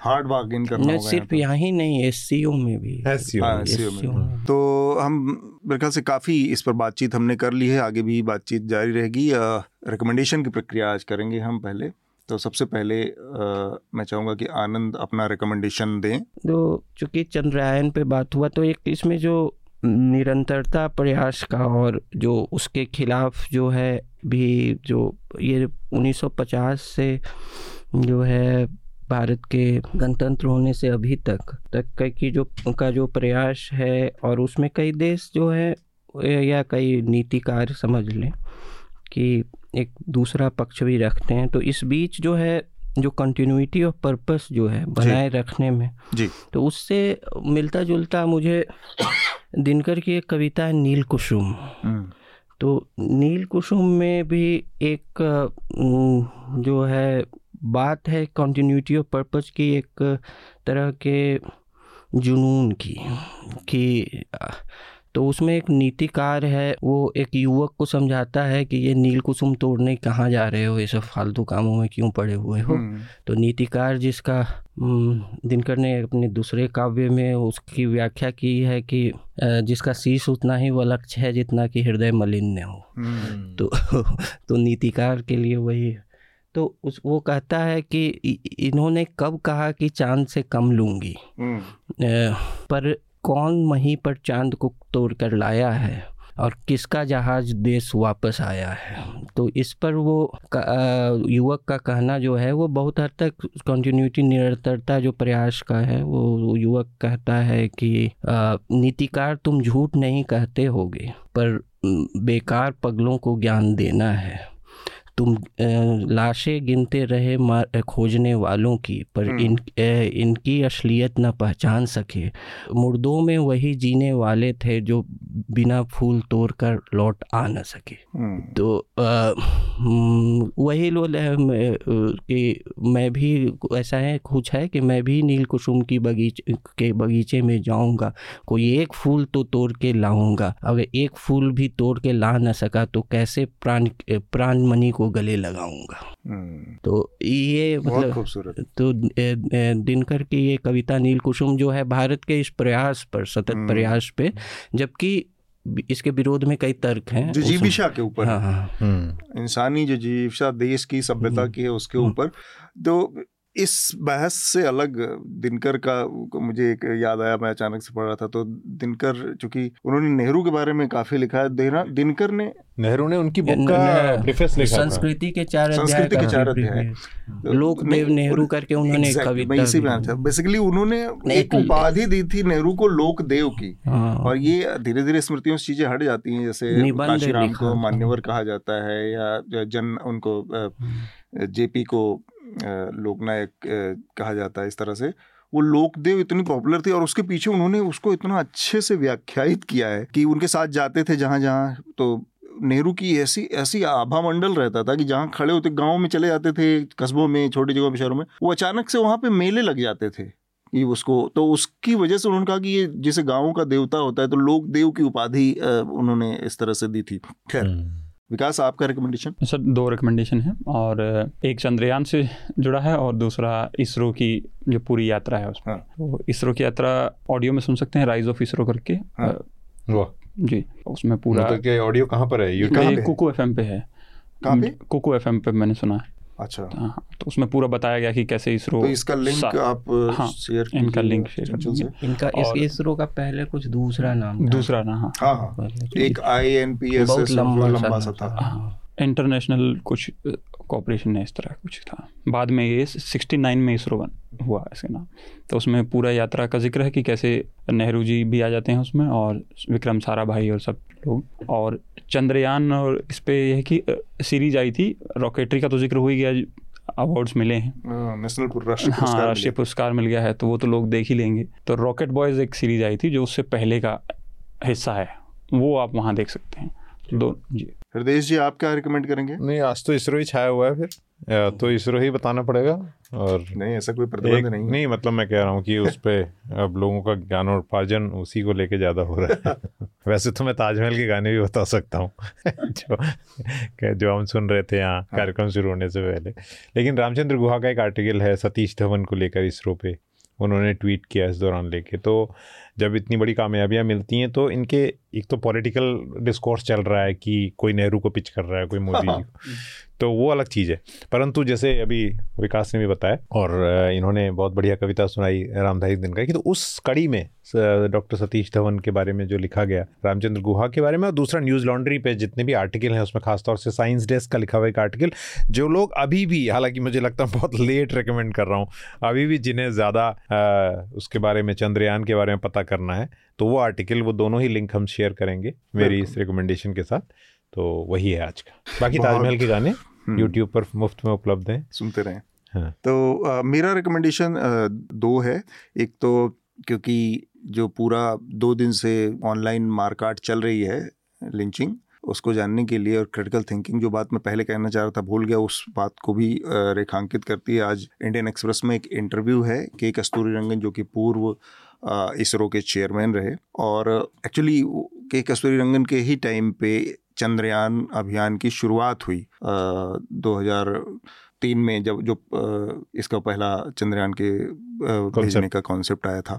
हार्ड बार्गेन करना होगा सिर्फ़ यहाँ ही नहीं एस में भी। SCO हाँ, में। तो हम मेरे ख्याल से काफ़ी इस पर बातचीत हमने कर ली है आगे भी बातचीत जारी रहेगी। रिकमेंडेशन की प्रक्रिया आज करेंगे हम पहले। तो सबसे पहले अ, मैं चाहूँगा कि आनंद अपना रिकमेंडेशन दें। तो चूँकि चंद्रयान पे बात हुआ तो एक इसमें जो निरंतरता प्रयास का और जो उसके खिलाफ जो है भी जो ये 1950 से जो है भारत के गणतंत्र होने से अभी तक तक का की जो उनका जो प्रयास है और उसमें कई देश जो है, या कई नीतिकार समझ लें कि एक दूसरा पक्ष भी रखते हैं तो इस बीच जो है जो कंटिन्यूटी ऑफ़ पर्पस जो है बनाए रखने में। जी। तो उससे मिलता जुलता मुझे दिनकर की एक कविता है नील कुसुम। हम्म, तो नील कुसुम में भी एक जो है बात है कंटिन्यूटी ऑफ़ पर्पस की एक तरह के जुनून की कि तो उसमें एक नीतिकार है वो एक युवक को समझाता है कि ये नील कुसुम तोड़ने कहाँ जा रहे हो ये सब फालतू कामों में क्यों पड़े हुए हो? हम्म, तो नीतिकार जिसका हम्म, दिनकर ने अपने दूसरे काव्य में उसकी व्याख्या की है कि जिसका शीश उतना ही वलक्ष है जितना कि हृदय मलिन ने हो। हम्म, तो [LAUGHS] तो नीतिकार के लिए वही तो उस वो कहता है कि इन्होंने कब कहा कि चाँद से कम लूँगी? पर कौन वहीं पर चाँद को तोड़ कर लाया है और किसका जहाज़ देश वापस आया है? तो इस पर वो युवक का कहना जो है, वो बहुत हद तक कंटिन्यूटी निरंतरता जो प्रयास का है, वो युवक कहता है कि नीतिकार तुम झूठ नहीं कहते होगे, पर बेकार पगलों को ज्ञान देना है। तुम लाशें गिनते रहे मार खोजने वालों की पर हम्म। इन इनकी असलियत न पहचान सके। मुर्दों में वही जीने वाले थे जो बिना फूल तोड़ कर लौट आ न सके। हम्म, तो अ, हम्म, वही लोग कि मैं भी ऐसा है कुछ है कि मैं भी नील कुसुम की बगीचे के बगीचे में जाऊँगा कोई एक फूल तो तोड़ के लाऊँगा। अगर एक फूल भी तोड़ के ला न सका तो कैसे प्राण प्राण मणि को गले लगाऊँगा हम्म, तो ये मतलब खूबसूरत तो दिनकर की ये कविता नील कुसुम जो है भारत के इस प्रयास पर सतत हम्म। प्रयास पे जबकि इसके विरोध में कई तर्क हैं जो जीविशा के ऊपर हाँ है। हम्म इंसानी जो जीविशा देश की सभ्यता। की है उसके। ऊपर तो इस बहस से अलग दिनकर का मुझे एक याद आया मैं अचानक से पढ़ रहा था तो दिनकर चूँकि उन्होंने नेहरू के बारे में काफ़ी लिखा है देना दिनकर ने नेहरू ने उनकी बुक का प्रीफेस लिखा था। संस्कृति के चार संस्कृति के चार अध्याय। भी- लोकदेव नेहरू करके उन्होंने एक कविता इसी में था बेसिकली उन्होंने एक एक- उपाधि दी थी नेहरू को लोकदेव की। हाँ। और ये धीरे धीरे स्मृतियों से चीज़ें हट जाती हैं जैसे काशीराम को मान्यवर कहा जाता है या जन उनको जेपी को लोकनायक कहा जाता है इस तरह से वो लोकदेव इतनी पॉपुलर थी और उसके पीछे उन्होंने उसको इतना अच्छे से व्याख्यायित किया है कि उनके साथ जाते थे जहाँ जहाँ तो नेहरू की ऐसी ऐसी आभा मंडल रहता था कि जहाँ खड़े होते, गाँव में चले जाते थे, कस्बों में, छोटी जगहों में शहरों में, वो अचानक से वहाँ पे मेले लग जाते थे कि उसको तो उसकी वजह से उन्होंने कहा कि ये जैसे गाँव का देवता होता है तो लोक देव की उपाधि उन्होंने इस तरह से दी थी खैर हम्म। विकास आपका रिकमेंडेशन सर दो रिकमेंडेशन है और एक चंद्रयान से जुड़ा है और दूसरा इसरो की जो पूरी यात्रा है उसमें हाँ। तो इसरो की यात्रा ऑडियो में सुन सकते हैं राइज ऑफ़ इसरो करके हाँ। वाह जी उसमें पूरा मतलब कि ऑडियो कहाँ पर है यूट्यूब? कुकू एफ़ पे है कहाँ पे? कुकू एफ़ पे मैंने सुना है अच्छा। हाँ तो उसमें पूरा बताया गया कि कैसे इसरो तो इसका लिंक सा- आप हाँ, शेयर इनका लिंक शेयर। इनका इस और- इसरो का पहले कुछ दूसरा नाम था। दूसरा नाम हाँ। हाँ हाँ। एक आई एन पी एस लंबा लंबा सा था। हाँ इंटरनेशनल कुछ कॉपरेशन है इस तरह कुछ था। बाद में ये सिक्सटी नाइन में इसरो बन हुआ इसका नाम। तो उसमें पूरा यात्रा का ज़िक्र है कि कैसे नेहरू जी भी आ जाते हैं उसमें और विक्रम सारा भाई और सब लोग। और चंद्रयान और इस पर यह है कि सीरीज़ आई थी। रॉकेटरी का तो ज़िक्र हो ही गया अवार्ड्स मिले हैं। हाँ, नेशनल राष्ट्रीय हाँ पुरस्कार राष्ट्रीय पुरस्कार मिल गया है तो वो तो लोग देख ही लेंगे। तो रॉकेट बॉयज़ एक सीरीज़ आई थी जो उससे पहले का हिस्सा है। वो आप वहाँ देख सकते हैं। दो जी। हृदय जी आप क्या रिकमेंड करेंगे? नहीं आज तो इसरो ही छाया हुआ है फिर। तो इसरो ही बताना पड़ेगा और नहीं ऐसा कोई प्रतिबंध नहीं है। नहीं मतलब मैं कह रहा हूँ कि उस पर अब लोगों का ज्ञान और उपार्जन उसी को लेके ज़्यादा हो रहा है। [LAUGHS] वैसे तो मैं ताजमहल के गाने भी बता सकता हूँ। [LAUGHS] जो जो हम सुन रहे थे यहाँ कार्यक्रम शुरू होने से पहले। लेकिन रामचंद्र गुहा का एक आर्टिकल है सतीश धवन को लेकर इसरो पे। उन्होंने ट्वीट किया इस दौरान लेके। तो जब इतनी बड़ी कामयाबियाँ मिलती हैं तो इनके एक तो पॉलिटिकल डिस्कोर्स चल रहा है कि कोई नेहरू को पिच कर रहा है कोई मोदी जी को। [LAUGHS] तो वो अलग चीज़ है। परंतु जैसे अभी विकास ने भी बताया और इन्होंने बहुत बढ़िया कविता सुनाई रामधारी दिन का कि तो उस कड़ी में डॉक्टर सतीश धवन के बारे में जो लिखा गया रामचंद्र गुहा के बारे में और दूसरा न्यूज़ लॉन्ड्री पे जितने भी आर्टिकल हैं उसमें खासतौर से साइंस डेस्क का लिखा हुआ एक आर्टिकल जो लोग अभी भी हालाँकि मुझे लगता है बहुत लेट रिकमेंड कर रहा हूँ अभी भी जिन्हें ज़्यादा उसके बारे में चंद्रयान के बारे में पता करना है तो वो आर्टिकल वो दोनों ही लिंक हम शेयर करेंगे मेरी इस रिकमेंडेशन के साथ। तो वही है आज का। बाकी ताजमहल के गाने हम्म, यूट्यूब पर मुफ़्त में उपलब्ध हैं। सुनते रहें। हाँ। तो अ, मेरा रिकमेंडेशन दो है। एक तो क्योंकि जो पूरा दो दिन से ऑनलाइन मारकाट चल रही है लिंचिंग उसको जानने के लिए और क्रिटिकल थिंकिंग जो बात मैं पहले कहना चाह रहा था भूल गया उस बात को भी रेखांकित करती है। आज इंडियन एक्सप्रेस में एक इंटरव्यू है के कस्तूरी रंगन जो कि पूर्व इसरो के चेयरमैन रहे। और एक्चुअली के कस्तूरी रंगन के ही टाइम पे चंद्रयान अभियान की शुरुआत हुई। दो हज़ार तीन में जब जो इसका पहला चंद्रयान के भेजने का कॉन्सेप्ट आया था।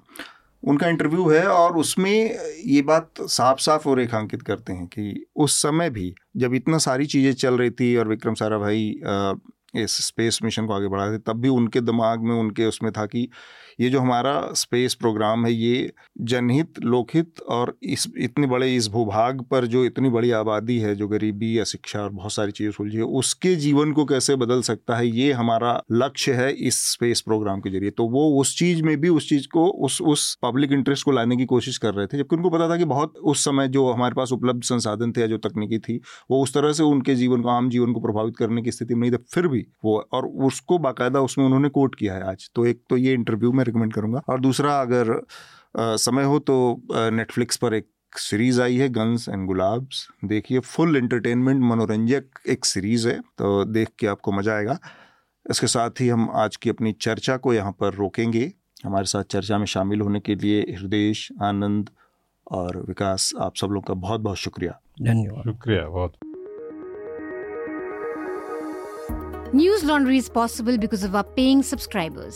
उनका इंटरव्यू है और उसमें ये बात साफ़ साफ़ और रेखांकित करते हैं कि उस समय भी जब इतना सारी चीज़ें चल रही थी और विक्रम साराभाई इस स्पेस मिशन को आगे बढ़ा रहे थे तब भी उनके दिमाग में उनके उसमें था कि ये जो हमारा स्पेस प्रोग्राम है, ये जनहित, लोकहित और इस, इतने बड़े इस भूभाग पर जो इतनी बड़ी आबादी है, जो गरीबी या शिक्षा और बहुत सारी चीज़ें सुलझी है, उसके जीवन को कैसे बदल सकता है, ये हमारा लक्ष्य है इस स्पेस प्रोग्राम के ज़रिए। तो वो उस चीज़ में भी, उस चीज़ को, उस उस पब्लिक इंटरेस्ट को लाने की कोशिश कर रहे थे, जबकि उनको पता था कि बहुत उस समय जो हमारे पास उपलब्ध संसाधन थे या जो तकनीकी थी, वो उस तरह से उनके जीवन को, आम जीवन को प्रभावित करने की स्थिति में नहीं थे फिर भी वो, और उसको बाकायदा उसमें उन्होंने कोट किया है आज। तो एक तो ये इंटरव्यू में रिकमेंड करूँगा। और दूसरा अगर आ, समय हो तो नेटफ्लिक्स पर एक सीरीज़ आई है गन्स एंड गुलाब्स देखिए फुल एंटरटेनमेंट मनोरंजक एक सीरीज़ है तो देख के आपको मज़ा आएगा। इसके साथ ही हम आज की अपनी चर्चा को यहाँ पर रोकेंगे। हमारे साथ चर्चा में शामिल होने के लिए हृदय आनंद और विकास आप सब लोग का बहुत बहुत शुक्रिया। धन्यवाद। शुक्रिया बहुत। News Laundry is possible because of our paying subscribers.